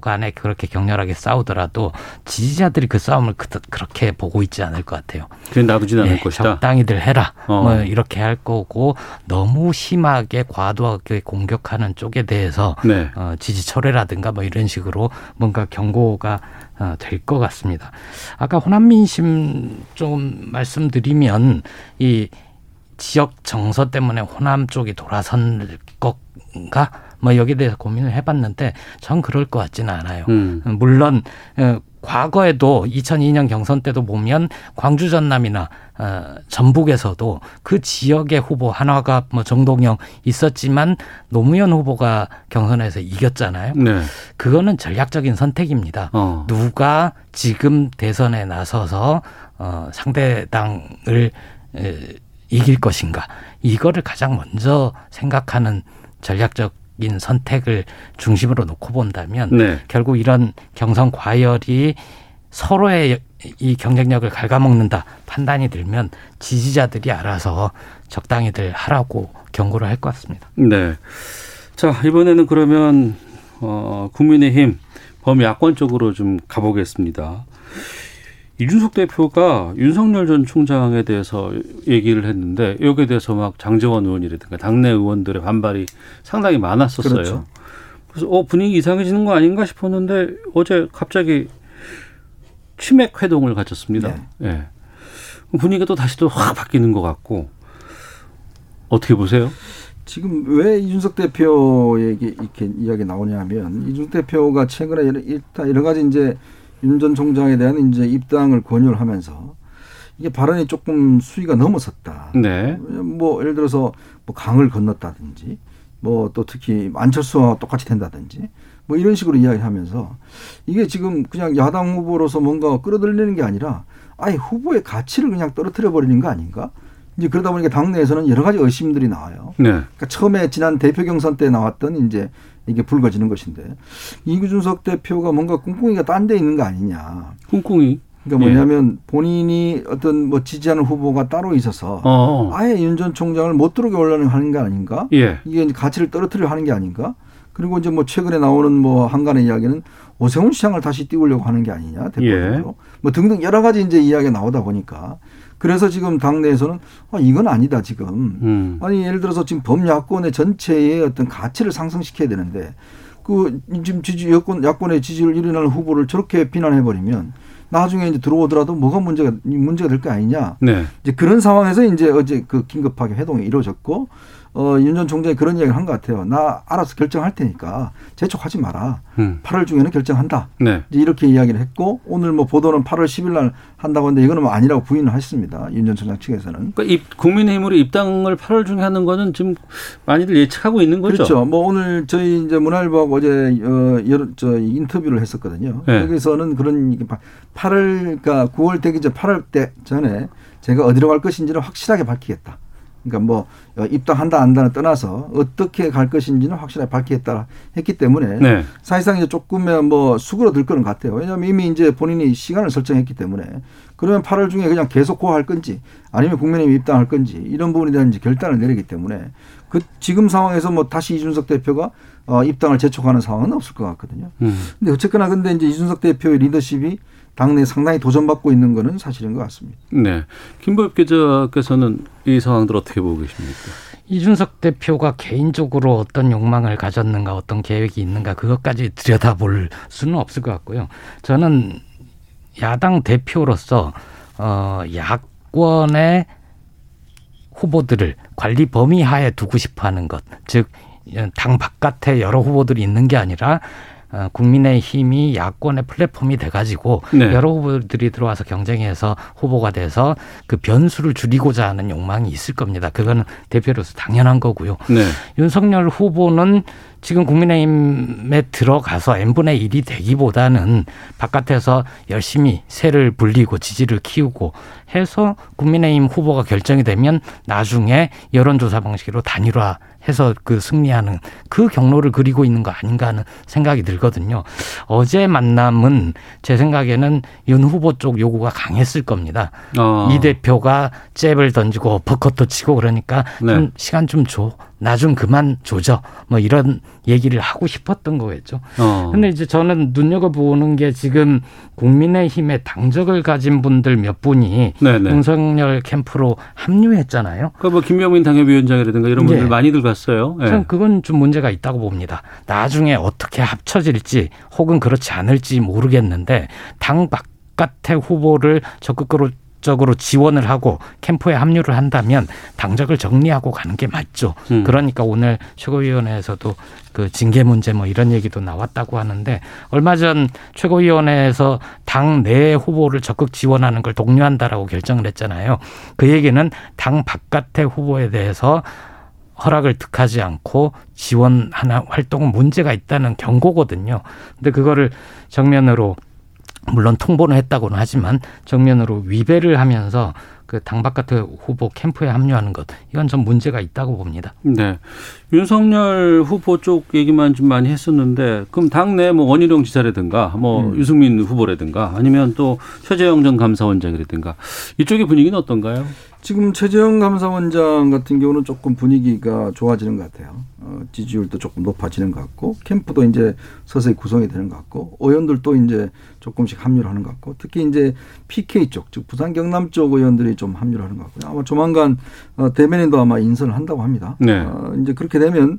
S7: 간에 그렇게 격렬하게 싸우더라도 지지자들이 그 싸움을 그, 그렇게 보고 있지 않을 것 같아요.
S3: 그게 놔두진 않을
S7: 예,
S3: 것이다.
S7: 적당히들 해라.
S3: 어.
S7: 뭐 이렇게 할 거고 너무 심하게 과도하게 공격하는 쪽에 대해서
S3: 네.
S7: 어, 지지 철회라든가 뭐 이런 식으로 뭔가 경고가 어, 될 것 같습니다. 아까 호남 민심 좀 말씀드리면 이 지역 정서 때문에 호남 쪽이 돌아선 것인가? 뭐 여기에 대해서 고민을 해봤는데 전 그럴 것 같지는 않아요.
S3: 음.
S7: 물론 어, 과거에도 2002년 경선 때도 보면 광주 전남이나 어, 전북에서도 그 지역의 후보 한화가 뭐 정동영 있었지만 노무현 후보가 경선에서 이겼잖아요.
S3: 네.
S7: 그거는 전략적인 선택입니다.
S3: 어.
S7: 누가 지금 대선에 나서서 어, 상대당을 에, 이길 것인가 이거를 가장 먼저 생각하는 전략적 인 선택을 중심으로 놓고 본다면
S3: 네.
S7: 결국 이런 경선 과열이 서로의 이 경쟁력을 갉아먹는다 판단이 들면 지지자들이 알아서 적당히들 하라고 경고를 할 것 같습니다.
S3: 네. 자, 이번에는 그러면 어, 국민의힘 범야권 쪽으로 좀 가보겠습니다. 이준석 대표가 윤석열 전 총장에 대해서 얘기를 했는데 여기에 대해서 막 장재원 의원이라든가 당내 의원들의 반발이 상당히 많았었어요.
S6: 그렇죠.
S3: 그래서 어 분위기 이상해지는 거 아닌가 싶었는데 어제 갑자기 치맥 회동을 가졌습니다. 예. 분위기가 또 다시 또 확 바뀌는 것 같고 어떻게 보세요?
S6: 지금 왜 이준석 대표에게 이렇게 이야기 나오냐면 이준석 대표가 최근에 일단 여러 가지 이제 윤 전 총장에 대한 이제 입당을 권유를 하면서 이게 발언이 조금 수위가 넘어섰다.
S3: 네.
S6: 뭐 예를 들어서 뭐 강을 건넜다든지 뭐 또 특히 안철수와 똑같이 된다든지 뭐 이런 식으로 이야기하면서 이게 지금 그냥 야당 후보로서 뭔가 끌어들이는 게 아니라 아예 후보의 가치를 그냥 떨어뜨려 버리는 거 아닌가? 이제 그러다 보니까 당내에서는 여러 가지 의심들이 나와요.
S3: 네.
S6: 그러니까 처음에 지난 대표 경선 때 나왔던 이제 이게 불거지는 것인데 이준석 대표가 뭔가 꿍꿍이가 딴 데 있는 거 아니냐.
S3: 꿍꿍이.
S6: 그러니까
S3: 예.
S6: 뭐냐면 본인이 어떤 뭐 지지하는 후보가 따로 있어서
S3: 어.
S6: 아예 윤 전 총장을 못 들어오게 하려는 하는 게 아닌가?
S3: 예.
S6: 이게 이제 가치를 떨어뜨려 하는 게 아닌가? 그리고 이제 뭐 최근에 나오는 뭐 한간의 이야기는 오세훈 시장을 다시 띄우려고 하는 게 아니냐 대표로 뭐 등등 여러 가지 이제 이야기가 나오다 보니까 그래서 지금 당내에서는 아, 이건 아니다 지금
S3: 음.
S6: 아니 예를 들어서 지금 범야권의 전체의 어떤 가치를 상승시켜야 되는데 그 지금 지지 여권 야권의 지지를 일어나는 후보를 저렇게 비난해 버리면 나중에 이제 들어오더라도 뭐가 문제가 문제가 될 거 아니냐
S3: 네.
S6: 이제 그런 상황에서 이제 어제 그 긴급하게 회동이 이루어졌고 어, 윤 전 총장이 그런 이야기를 한 것 같아요. 나 알아서 결정할 테니까 재촉하지 마라.
S3: 음.
S6: 8월 중에는 결정한다.
S3: 네.
S6: 이제 이렇게 이야기를 했고 오늘 뭐 보도는 8월 10일 날 한다고 하는데 이거는 뭐 아니라고 부인을 했습니다. 윤 전 총장 측에서는.
S3: 그러니까 입, 국민의힘으로 입당을 8월 중에 하는 거는 지금 많이들 예측하고 있는 거죠.
S6: 그렇죠. 뭐 오늘 저희 이제 문화일보하고 어제 어, 여러, 저 인터뷰를 했었거든요.
S3: 네.
S6: 여기서는 그런 8월 그러니까 9월 되기 전 8월 때 전에 제가 어디로 갈 것인지를 확실하게 밝히겠다. 그러니까 뭐 어, 입당한다 안다는 떠나서 어떻게 갈 것인지는 확실하게 밝히겠다 했기 때문에
S3: 네.
S6: 사실상 이제 조금의 뭐 수그러들 거는 같아요. 왜냐하면 이미 이제 본인이 시간을 설정했기 때문에 그러면 8월 중에 그냥 계속 고할 건지 아니면 국민의힘 입당할 건지 이런 부분에 대한 이제 결단을 내리기 때문에 그 지금 상황에서 뭐 다시 이준석 대표가 어, 입당을 재촉하는 상황은 없을 것 같거든요.
S3: 음.
S6: 근데 어쨌거나 근데 이제 이준석 대표의 리더십이 당내에 상당히 도전받고 있는 거는 사실인 것 같습니다.
S3: 네. 김보엽 기자께서는 이 상황들 어떻게 보고 계십니까?
S7: 이준석 대표가 개인적으로 어떤 욕망을 가졌는가 어떤 계획이 있는가 그것까지 들여다볼 수는 없을 것 같고요. 저는 야당 대표로서 어 야권의 후보들을 관리 범위 하에 두고 싶어 하는 것, 즉 당 바깥에 여러 후보들이 있는 게 아니라 어, 국민의힘이 야권의 플랫폼이 돼가지고
S3: 네.
S7: 여러 후보들이 들어와서 경쟁해서 후보가 돼서 그 변수를 줄이고자 하는 욕망이 있을 겁니다. 그거는 대표로서 당연한 거고요.
S3: 네.
S7: 윤석열 후보는 지금 국민의힘에 들어가서 n분의 1이 되기보다는 바깥에서 열심히 세를 불리고 지지를 키우고 해서 국민의힘 후보가 결정이 되면 나중에 여론조사 방식으로 단일화 해서 그 승리하는 그 경로를 그리고 있는 거 아닌가 하는 생각이 들거든요. 어제 만남은 제 생각에는 윤 후보 쪽 요구가 강했을 겁니다.
S3: 어.
S7: 이 대표가 잽을 던지고 어퍼컷도 치고 그러니까
S3: 네.
S7: 좀 시간 좀 줘. 나 좀 그만 조져. 뭐 이런 얘기를 하고 싶었던 거겠죠.
S3: 어.
S7: 근데 이제 저는 눈여겨보는 게 지금 국민의힘에 당적을 가진 분들 몇 분이
S3: 네네.
S7: 윤석열 캠프로 합류했잖아요.
S3: 그뭐 김명민 당협위원장이라든가 이런 분들
S7: 예.
S3: 많이들 갔어요. 예.
S7: 저는 그건 좀 문제가 있다고 봅니다. 나중에 어떻게 합쳐질지 혹은 그렇지 않을지 모르겠는데 당 바깥의 후보를 적극적으로 적으로 지원을 하고 캠프에 합류를 한다면 당적을 정리하고 가는 게 맞죠.
S3: 음.
S7: 그러니까 오늘 최고위원회에서도 그 징계 문제 뭐 이런 얘기도 나왔다고 하는데 얼마 전 최고위원회에서 당 내 후보를 적극 지원하는 걸 독려한다라고 결정을 했잖아요. 그 얘기는 당 바깥의 후보에 대해서 허락을 득하지 않고 지원하는 활동은 문제가 있다는 경고거든요. 근데 그거를 정면으로 물론 통보는 했다고는 하지만 정면으로 위배를 하면서 그 당 바깥의 후보 캠프에 합류하는 것 이건 좀 문제가 있다고 봅니다.
S3: 네. 윤석열 후보 쪽 얘기만 좀 많이 했었는데 그럼 당내 뭐 원희룡 지사라든가 뭐
S6: 음.
S3: 유승민 후보라든가 아니면 또 최재형 전 감사원장이라든가 이쪽의 분위기는 어떤가요?
S6: 지금 최재형 감사원장 같은 경우는 조금 분위기가 좋아지는 것 같아요. 어, 지지율도 조금 높아지는 것 같고 캠프도 이제 서서히 구성이 되는 것 같고 의원들도 이제 조금씩 합류를 하는 것 같고 특히 이제 PK 쪽, 즉 부산 경남 쪽 의원들이 좀 합류를 하는 것 같고요. 아마 조만간 어, 대면인도 아마 인선을 한다고 합니다.
S3: 네.
S6: 어, 이제 그렇게 되면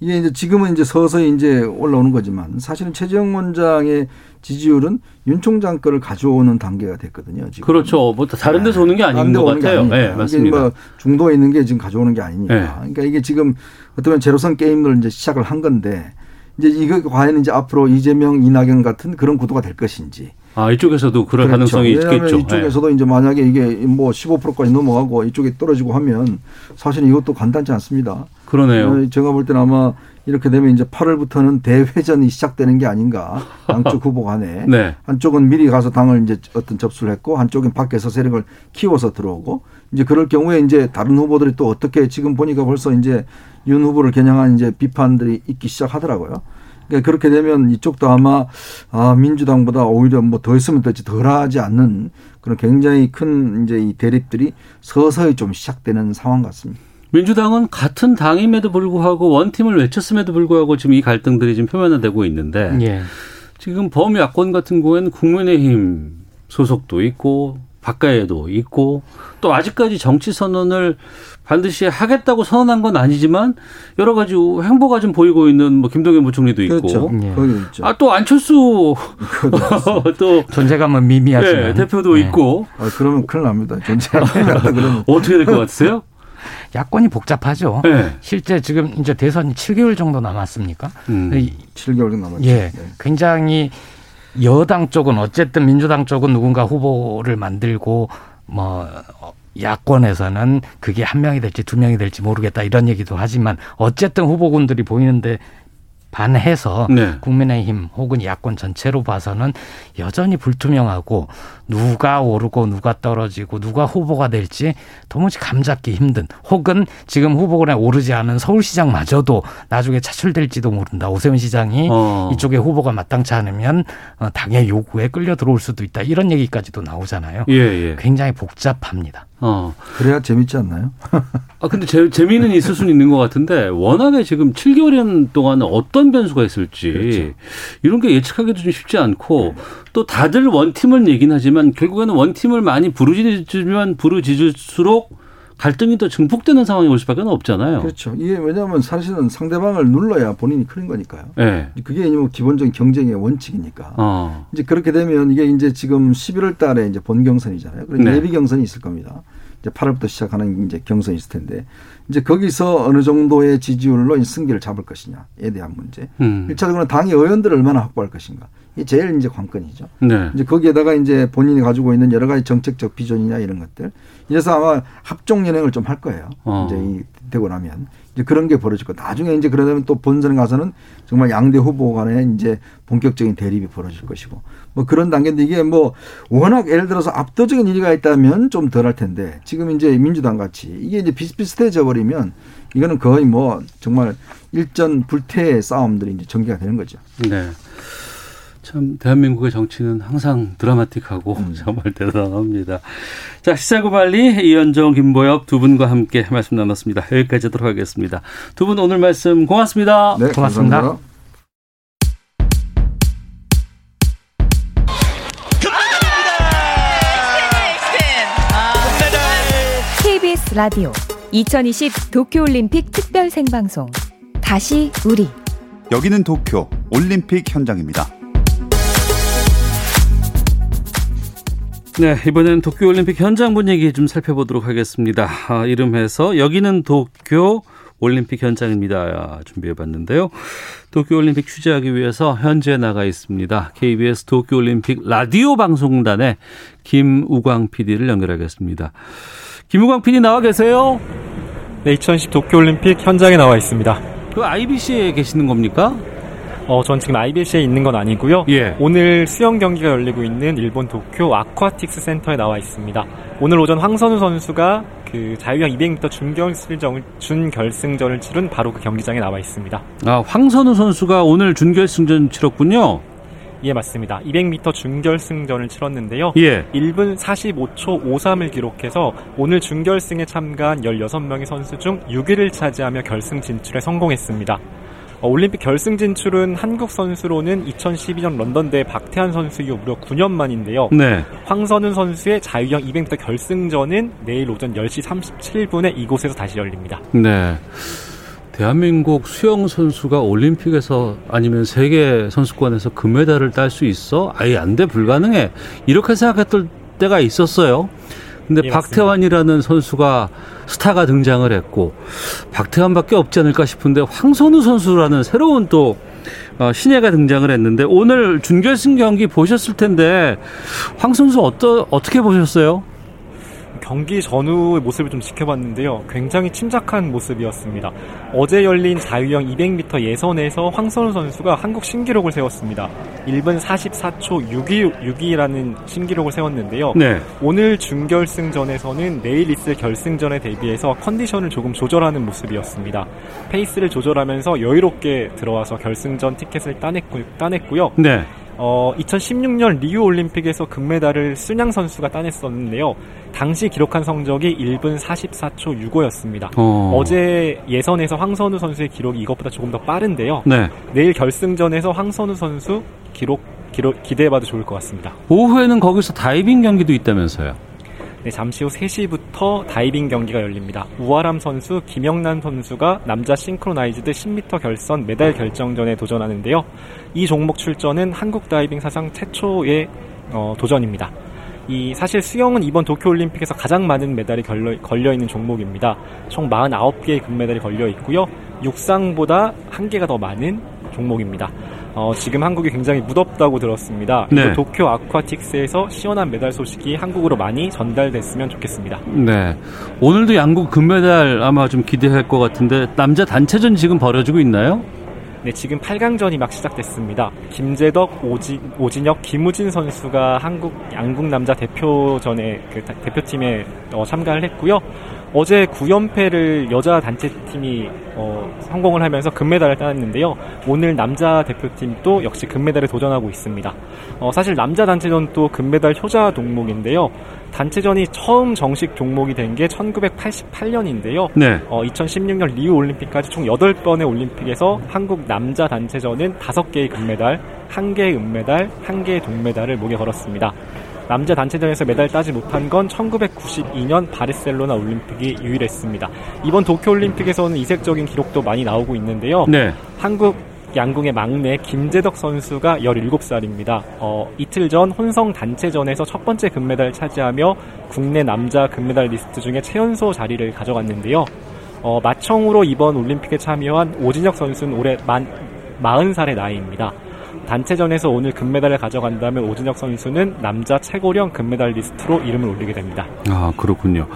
S6: 이게 이제 지금은 이제 서서히 이제 올라오는 거지만 사실은 최재형 원장의 지지율은 윤 총장 거를 가져오는 단계가 됐거든요. 지금.
S3: 그렇죠. 뭐 다른 데서 오는 게 아닌 것 같아요. 네, 맞습니다.
S6: 뭐 중도에 있는 게 지금 가져오는 게 아니니까.
S3: 네.
S6: 그러니까 이게 지금 어떻게 보면 제로섬 게임을 이제 시작을 한 건데 이제 이거 과연 이제 앞으로 이재명, 이낙연 같은 그런 구도가 될 것인지.
S3: 아 이쪽에서도 그럴
S6: 그렇죠.
S3: 가능성이 있겠죠. 네.
S6: 이쪽에서도 이제 만약에 이게 뭐 15%까지 넘어가고 이쪽에 떨어지고 하면 사실 이것도 간단치 않습니다.
S3: 그러네요.
S6: 어, 제가 볼 때는 아마 이렇게 되면 이제 8월부터는 대회전이 시작되는 게 아닌가. 양쪽 후보 간에.
S3: 네.
S6: 한쪽은 미리 가서 당을 이제 어떤 접수를 했고 한쪽은 밖에서 세력을 키워서 들어오고 이제 그럴 경우에 이제 다른 후보들이 또 어떻게 지금 보니까 벌써 이제 윤 후보를 겨냥한 이제 비판들이 있기 시작하더라고요. 그러니까 그렇게 되면 이쪽도 아마 아, 민주당보다 오히려 뭐 더 있으면 더지 덜 하지 않는 그런 굉장히 큰 이제 이 대립들이 서서히 좀 시작되는 상황 같습니다.
S3: 민주당은 같은 당임에도 불구하고 원팀을 외쳤음에도 불구하고 지금 이 갈등들이 지금 표면화되고 있는데
S7: 예.
S3: 지금 범야권 같은 경우에는 국민의힘 소속도 있고 바깥에도 있고 또 아직까지 정치 선언을 반드시 하겠다고 선언한 건 아니지만 여러 가지 행보가 좀 보이고 있는 뭐 김동연 부총리도 있고
S6: 그렇죠.
S7: 예.
S3: 아 또 안철수 또
S7: 존재감은 미미하지만
S3: 예, 대표도
S7: 네.
S3: 있고
S6: 아, 그러면 큰일 납니다. 그러면.
S3: 어떻게 될 것 같으세요?
S7: 야권이 복잡하죠.
S3: 네.
S7: 실제 지금 이제 대선이 7개월 정도 남았습니까?
S3: 음.
S7: 이-
S6: 7개월 정도 남았죠.
S7: 예,
S6: 네.
S7: 굉장히 여당 쪽은 어쨌든 민주당 쪽은 누군가 후보를 만들고 뭐 어, 야권에서는 그게 한 명이 될지 두 명이 될지 모르겠다 이런 얘기도 하지만 어쨌든 후보군들이 보이는데 반해서
S3: 네.
S7: 국민의힘 혹은 야권 전체로 봐서는 여전히 불투명하고 누가 오르고 누가 떨어지고 누가 후보가 될지 도무지 감잡기 힘든 혹은 지금 후보군에 오르지 않은 서울시장마저도 나중에 차출될지도 모른다. 오세훈 시장이
S3: 어.
S7: 이쪽에 후보가 마땅치 않으면 어, 당의 요구에 끌려 들어올 수도 있다. 이런 얘기까지도 나오잖아요.
S3: 예, 예.
S7: 굉장히 복잡합니다.
S3: 어.
S6: 그래야 재밌지 않나요?
S3: 아 근데 재, 재미는 있을 수는 있는 것 같은데 워낙에 지금 7개월 동안 어떤 변수가 있을지
S6: 그렇죠.
S3: 이런 게 예측하기도 좀 쉽지 않고 또 다들 one team을 얘기는 하지만 결국에는 one team을 많이 부르짖으면 부르짖을수록 갈등이 더 증폭되는 상황이 올 수밖에 없잖아요.
S6: 그렇죠. 이게 왜냐하면 사실은 상대방을 눌러야 본인이 크는 거니까요.
S3: 네.
S6: 그게 뭐 기본적인 경쟁의 원칙이니까.
S3: 어.
S6: 이제 그렇게 되면 이게 이제 지금 11월 달에 이제 본 경선이잖아요. 그리고
S3: 네.
S6: 예비 경선이 있을 겁니다. 이제 8월부터 시작하는 이제 경선이 있을 텐데 이제 거기서 어느 정도의 지지율로 이 승기를 잡을 것이냐에 대한 문제.
S3: 음.
S6: 일차적으로 당의 의원들을 얼마나 확보할 것인가. 이게 제일 이제 관건이죠.
S3: 네.
S6: 이제 거기에다가 이제 본인이 가지고 있는 여러 가지 정책적 비전이나 이런 것들. 이래서 아마 합종 연행을 좀 할 거예요.
S3: 어.
S6: 이제 이 되고 나면 이제 그런 게 벌어지고 나중에 이제 그러다면 또 본선 가서는 정말 양대 후보 간에 이제 본격적인 대립이 벌어질 것이고 뭐 그런 단계인데 이게 뭐 워낙 예를 들어서 압도적인 일위가 있다면 좀 덜 할 텐데 지금 이제 민주당 같이 이게 이제 비슷비슷해져 버리면 이거는 거의 뭐 정말 일전 불태의 싸움들이 이제 전개가 되는 거죠.
S3: 네. 참 대한민국의 정치는 항상 드라마틱하고
S6: 음.
S3: 정말 대단합니다. 자 시사고발리 이현정 김보엽 두 분과 함께 말씀 나눴습니다. 여기까지 하도록 하겠습니다. 두 분 오늘 말씀 고맙습니다.
S6: 네,
S7: 고맙습니다.
S6: 감사합니다.
S11: KBS 라디오 2020 도쿄올림픽 특별 생방송 다시 우리
S12: 여기는 도쿄 올림픽 현장입니다.
S3: 네, 이번엔 도쿄올림픽 현장 분위기 좀 살펴보도록 하겠습니다. 아, 이름해서 여기는 도쿄 올림픽 현장입니다. 아, 준비해봤는데요. 도쿄올림픽 취재하기 위해서 현지에 나가 있습니다. KBS 도쿄올림픽 라디오 방송단의 김우광 PD를 연결하겠습니다. 김우광 PD 나와 계세요?
S13: 네, 2010 도쿄올림픽 현장에 나와 있습니다.
S3: 그 IBC에 계시는 겁니까?
S13: 어, 전 지금 IBC에 있는 건 아니고요.
S3: 예.
S13: 오늘 수영 경기가 열리고 있는 일본 도쿄 아쿠아틱스 센터에 나와 있습니다. 오늘 오전 황선우 선수가 그 자유형 200m 준결승전, 준결승전을 치른 바로 그 경기장에 나와 있습니다.
S3: 아, 황선우 선수가 오늘 준결승전 치렀군요.
S13: 예, 맞습니다. 200m 준결승전을 치렀는데요.
S3: 예.
S13: 1분 45초 53을 기록해서 오늘 준결승에 참가한 16명의 선수 중 6위를 차지하며 결승 진출에 성공했습니다. 어, 올림픽 결승 진출은 한국 선수로는 2012년 런던 대 박태환 선수 이후 무려 9년 만인데요.
S3: 네.
S13: 황선우 선수의 자유형 200m 결승전은 내일 오전 10시 37분에 이곳에서 다시 열립니다.
S3: 네. 대한민국 수영 선수가 올림픽에서 아니면 세계 선수권에서 금메달을 딸 수 있어? 아예 안 돼, 불가능해. 이렇게 생각했던 때가 있었어요. 근데
S13: 예,
S3: 박태환이라는 선수가 스타가 등장을 했고 박태환밖에 없지 않을까 싶은데 황선우 선수라는 새로운 또 어, 신예가 등장을 했는데 오늘 준결승 경기 보셨을 텐데 황 선수 어떠, 어떻게 보셨어요?
S13: 경기 전후의 모습을 좀 지켜봤는데요. 굉장히 침착한 모습이었습니다. 어제 열린 자유형 200m 예선에서 황선우 선수가 한국 신기록을 세웠습니다. 1분 44초 62, 62 라는 신기록을 세웠는데요.
S3: 네.
S13: 오늘 준결승전에서는 내일 있을 결승전에 대비해서 컨디션을 조금 조절하는 모습이었습니다. 페이스를 조절하면서 여유롭게 들어와서 결승전 티켓을 따냈고, 따냈고요.
S3: 네.
S13: 어, 2016년 리우 올림픽에서 금메달을 순양 선수가 따냈었는데요. 당시 기록한 성적이 1분 44초 65였습니다.
S3: 어.
S13: 제 예선에서 황선우 선수의 기록이 이것보다 조금 더 빠른데요.
S3: 네.
S13: 내일 결승전에서 황선우 선수 기록, 기록 기대해봐도 좋을 것 같습니다.
S3: 오후에는 거기서 다이빙 경기도 있다면서요.
S13: 네, 잠시 후 3시부터 다이빙 경기가 열립니다. 우하람 선수, 김영남 선수가 남자 싱크로나이즈드 10m 결선 메달 결정전에 도전하는데요. 이 종목 출전은 한국 다이빙 사상 최초의 어, 도전입니다. 이 사실 수영은 이번 도쿄올림픽에서 가장 많은 메달이 걸려, 있는 종목입니다. 총 49개의 금메달이 걸려 있고요. 육상보다 한 개가 더 많은 종목입니다. 어, 지금 한국이 굉장히 무덥다고 들었습니다.
S3: 네.
S13: 도쿄 아쿠아틱스에서 시원한 메달 소식이 한국으로 많이 전달됐으면 좋겠습니다.
S3: 네. 오늘도 양국 금메달 아마 좀 기대할 것 같은데 남자 단체전 지금 벌어지고 있나요?
S13: 네, 지금 8강전이 막 시작됐습니다. 김재덕, 오지, 오진혁, 김우진 선수가 한국 양국 남자 대표전에 그 다- 대표팀에 어, 참가를 했고요. 어제 9연패를 여자 단체팀이 어, 성공을 하면서 금메달을 따냈는데요. 오늘 남자 대표팀도 역시 금메달에 도전하고 있습니다. 어, 사실 남자 단체전 또 금메달 효자 종목인데요. 단체전이 처음 정식 종목이 된 게 1988년인데요.
S3: 네.
S13: 어, 2016년 리우 올림픽까지 총 8번의 올림픽에서 한국 남자 단체전은 5개의 금메달, 1개의 은메달, 1개의 동메달을 목에 걸었습니다. 남자 단체전에서 메달 따지 못한 건 1992년 바르셀로나 올림픽이 유일했습니다. 이번 도쿄 올림픽에서는 이색적인 기록도 많이 나오고 있는데요.
S3: 네.
S13: 한국 양궁의 막내 김재덕 선수가 17살입니다. 어, 이틀 전 혼성 단체전에서 첫 번째 금메달을 차지하며 국내 남자 금메달 리스트 중에 최연소 자리를 가져갔는데요. 어, 마청으로 이번 올림픽에 참여한 오진혁 선수는 올해 만 40살의 나이입니다. 단체전에서 오늘 금메달을 가져간다면 오진혁 선수는 남자 최고령 금메달 리스트로 이름을 올리게 됩니다.
S3: 아, 그렇군요.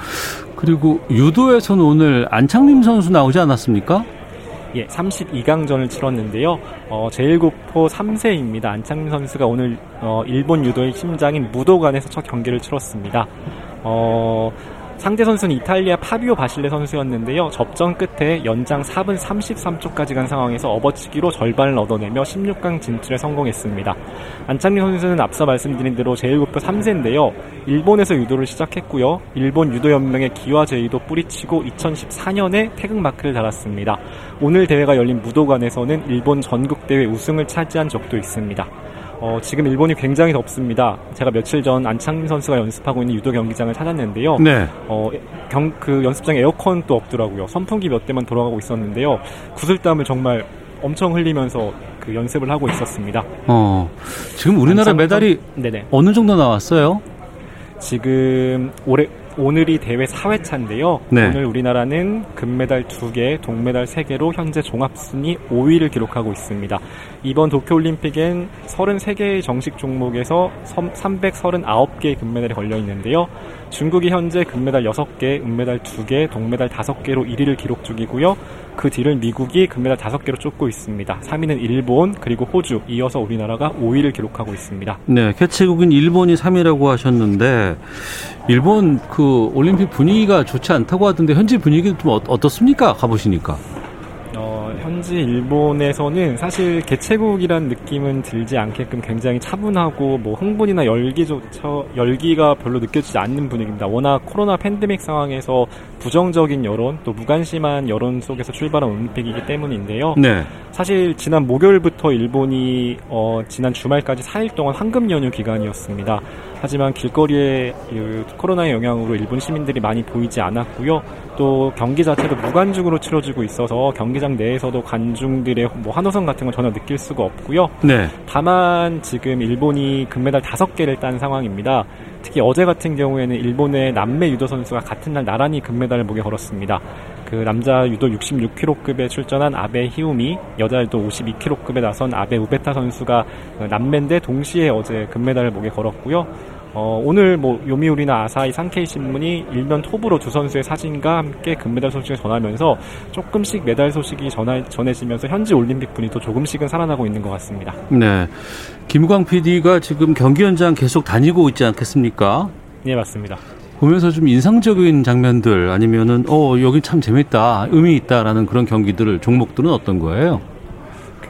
S3: 그리고 유도에서는 오늘 안창림 선수 나오지 않았습니까?
S13: 예, 32강전을 치렀는데요. 어, 제1구포 3세입니다. 안창민 선수가 오늘 어, 일본 유도의 심장인 무도관에서 첫 경기를 치렀습니다. 어, 상대 선수는 이탈리아 파비오 바실레 선수였는데요. 접전 끝에 연장 4분 33초까지 간 상황에서 업어치기로 절반을 얻어내며 16강 진출에 성공했습니다. 안창민 선수는 앞서 말씀드린 대로 제1구표 3세인데요. 일본에서 유도를 시작했고요. 일본 유도연맹의 기와 제의도 뿌리치고 2014년에 태극마크를 달았습니다. 오늘 대회가 열린 무도관에서는 일본 전국대회 우승을 차지한 적도 있습니다. 어, 지금 일본이 굉장히 덥습니다. 제가 며칠 전 안창민 선수가 연습하고 있는 유도 경기장을 찾았는데요.
S3: 네.
S13: 어, 경, 그 연습장에 에어컨도 없더라고요. 선풍기 몇 대만 돌아가고 있었는데요. 구슬땀을 정말 엄청 흘리면서 그 연습을 하고 있었습니다.
S3: 어, 지금 우리나라
S13: 안창민
S3: 메달이
S13: 선- 네네.
S3: 어느 정도 나왔어요?
S13: 지금 올해 오늘이 대회 4회차인데요.
S3: 네.
S13: 오늘 우리나라는 금메달 2개, 동메달 3개로 현재 종합순위 5위를 기록하고 있습니다. 이번 도쿄올림픽엔 33개의 정식 종목에서 339개의 금메달이 걸려 있는데요. 중국이 현재 금메달 6개, 은메달 2개, 동메달 5개로 1위를 기록 중이고요. 그 뒤를 미국이 금메달 5개로 쫓고 있습니다. 3위는 일본, 그리고 호주, 이어서 우리나라가 5위를 기록하고 있습니다.
S3: 네, 개최국인 일본이 3위라고 하셨는데 일본 그 올림픽 분위기가 좋지 않다고 하던데 현지 분위기는 좀 어- 어떻습니까? 가보시니까.
S13: 어, 현지 일본에서는 사실 개최국이란 느낌은 들지 않게끔 굉장히 차분하고 뭐 흥분이나 열기조차 열기가 별로 느껴지지 않는 분위기입니다. 워낙 코로나 팬데믹 상황에서 부정적인 여론 또 무관심한 여론 속에서 출발한 올림픽이기 때문인데요.
S3: 네.
S13: 사실 지난 목요일부터 일본이 어, 지난 주말까지 4일 동안 황금 연휴 기간이었습니다. 하지만 길거리에 그 코로나의 영향으로 일본 시민들이 많이 보이지 않았고요. 또 경기 자체도 무관중으로 치러지고 있어서 경기장 내에서도 관중들의 뭐 환호성 같은 건 전혀 느낄 수가 없고요.
S3: 네.
S13: 다만 지금 일본이 금메달 5개를 딴 상황입니다. 특히 어제 같은 경우에는 일본의 남매 유도 선수가 같은 날 나란히 금메달을 목에 걸었습니다. 그 남자 유도 66kg급에 출전한 아베 히우미, 여자 유도 52kg급에 나선 아베 우베타 선수가 그 남매인데 동시에 어제 금메달을 목에 걸었고요. 어, 오늘 뭐 요미우리나 아사히 산케이 신문이 일면 톱으로 두 선수의 사진과 함께 금메달 소식을 전하면서 조금씩 메달 소식이 전하, 전해지면서 현지 올림픽 분위기도 조금씩은 살아나고 있는 것 같습니다.
S3: 네. 김광 PD가 지금 경기 현장 계속 다니고 있지 않겠습니까?
S13: 네, 맞습니다.
S3: 보면서 좀 인상적인 장면들 아니면은 어 여기 참 재밌다 의미 있다라는 그런 경기들을 종목들은 어떤 거예요?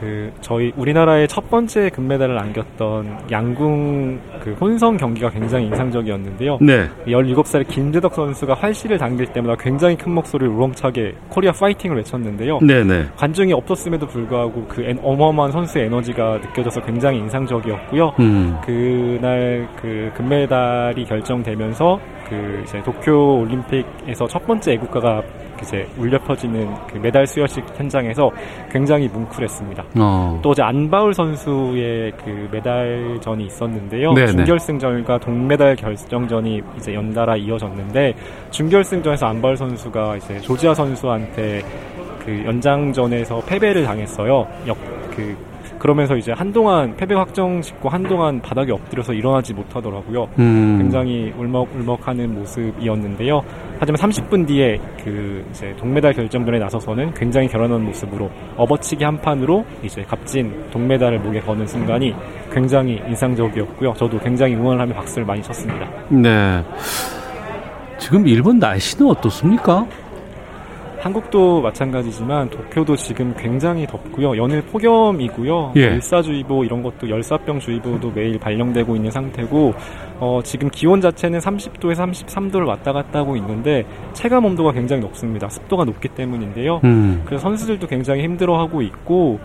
S13: 그 저희 우리나라의 첫 번째 금메달을 안겼던 양궁 그 혼성 경기가 굉장히 인상적이었는데요.
S3: 네.
S13: 17살 김제덕 선수가 활시위를 당길 때마다 굉장히 큰 목소리로 우렁차게 코리아 파이팅을 외쳤는데요.
S3: 네네.
S13: 관중이 없었음에도 불구하고 그 엔- 어마어마한 선수의 에너지가 느껴져서 굉장히 인상적이었고요.
S3: 음.
S13: 그날 그 금메달이 결정되면서 그 이제 도쿄 올림픽에서 첫 번째 애국가가 이제 울려 퍼지는 그 메달 수여식 현장에서 굉장히 뭉클했습니다.
S3: 어.
S13: 또 어제 안바울 선수의 그 메달전이 있었는데요.
S3: 네네.
S13: 준결승전과 동메달 결정전이 이제 연달아 이어졌는데 준결승전에서 안바울 선수가 이제 조지아 선수한테 그 연장전에서 패배를 당했어요. 역, 그 그러면서 이제 한동안 패배 확정 짓고 한동안 바닥에 엎드려서 일어나지 못하더라고요.
S3: 음.
S13: 굉장히 울먹울먹하는 모습이었는데요. 하지만 30분 뒤에 그 이제 동메달 결정전에 나서서는 굉장히 결연한 모습으로 업어치기 한 판으로 이제 값진 동메달을 목에 거는 순간이 굉장히 인상적이었고요. 저도 굉장히 응원을 하며 박수를 많이 쳤습니다.
S3: 네. 지금 일본 날씨는 어떻습니까?
S13: 한국도 마찬가지지만 도쿄도 지금 굉장히 덥고요. 연일 폭염이고요.
S3: 예.
S13: 일사주의보 이런 것도 열사병주의보도 매일 발령되고 있는 상태고 어, 지금 기온 자체는 30도에서 33도를 왔다 갔다 하고 있는데 체감 온도가 굉장히 높습니다. 습도가 높기 때문인데요.
S3: 음.
S13: 그래서 선수들도 굉장히 힘들어하고 있고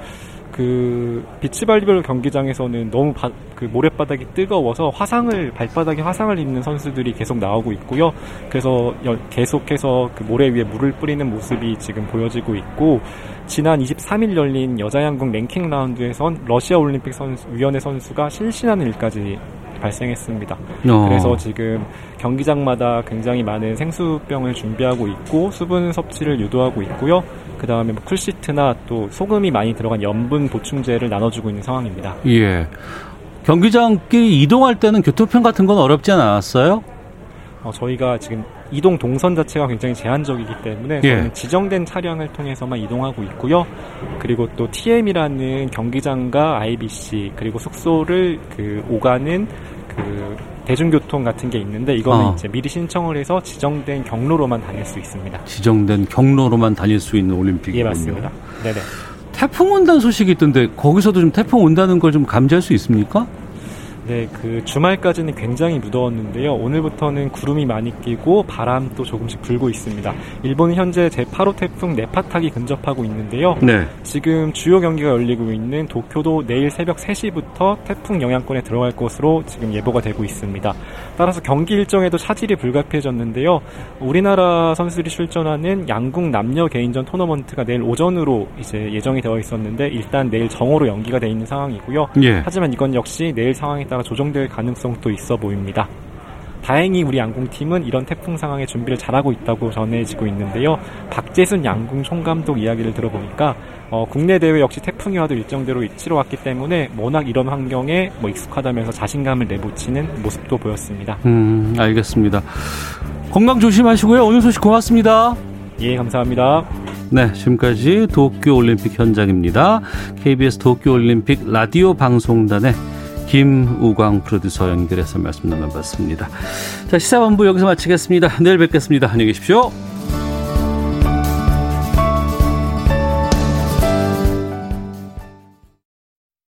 S13: 그 비치발리볼 경기장에서는 너무 바- 그 모래바닥이 뜨거워서 화상을 발바닥에 화상을 입는 선수들이 계속 나오고 있고요. 그래서 여- 계속해서 그 모래 위에 물을 뿌리는 모습이 지금 보여지고 있고 지난 23일 열린 여자 양궁 랭킹 라운드에선 러시아 올림픽 선수, 위원회 선수가 실신하는 일까지 발생했습니다.
S3: 어.
S13: 그래서 지금 경기장마다 굉장히 많은 생수병을 준비하고 있고 수분 섭취를 유도하고 있고요. 그 다음에 뭐 쿨시트나 또 소금이 많이 들어간 염분 보충제를 나눠주고 있는 상황입니다.
S3: 예. 경기장끼리 이동할 때는 교통편 같은 건 어렵지 않았어요?
S13: 어, 저희가 지금 이동 동선 자체가 굉장히 제한적이기 때문에
S3: 예.
S13: 지정된 차량을 통해서만 이동하고 있고요. 그리고 또 TM이라는 경기장과 IBC 그리고 숙소를 그 오가는 그 대중교통 같은 게 있는데 이거는
S3: 어.
S13: 이제 미리 신청을 해서 지정된 경로로만 다닐 수 있습니다.
S3: 지정된 경로로만 다닐 수 있는 올림픽이군요.
S13: 예, 맞습니다. 네네.
S3: 태풍 온다는 소식이 있던데 거기서도 좀 태풍 온다는 걸 좀 감지할 수 있습니까?
S13: 네, 그 주말까지는 굉장히 무더웠는데요. 오늘부터는 구름이 많이 끼고 바람도 조금씩 불고 있습니다. 일본은 현재 제8호 태풍 네파탁이 근접하고 있는데요.
S3: 네.
S13: 지금 주요 경기가 열리고 있는 도쿄도 내일 새벽 3시부터 태풍 영향권에 들어갈 것으로 지금 예보가 되고 있습니다. 따라서 경기 일정에도 차질이 불가피해졌는데요. 우리나라 선수들이 출전하는 양궁 남녀 개인전 토너먼트가 내일 오전으로 이제 예정이 되어 있었는데 일단 내일 정오로 연기가 돼 있는 상황이고요.
S3: 예.
S13: 하지만 이건 역시 내일 상황에 따라 조정될 가능성도 있어 보입니다. 다행히 우리 양궁팀은 이런 태풍 상황에 준비를 잘하고 있다고 전해지고 있는데요. 박재순 양궁 총감독 이야기를 들어보니까 어, 국내 대회 역시 태풍이 와도 일정대로 치러 왔기 때문에 워낙 이런 환경에 뭐 익숙하다면서 자신감을 내보치는 모습도 보였습니다.
S3: 음, 알겠습니다. 건강 조심하시고요. 오늘 소식 고맙습니다.
S13: 예, 감사합니다.
S3: 네, 지금까지 도쿄올림픽 현장입니다. KBS 도쿄올림픽 라디오 방송단의 김우광 프로듀서 연결해서 말씀 나눠봤습니다. 자, 시사본부 여기서 마치겠습니다. 내일 뵙겠습니다. 안녕히 계십시오.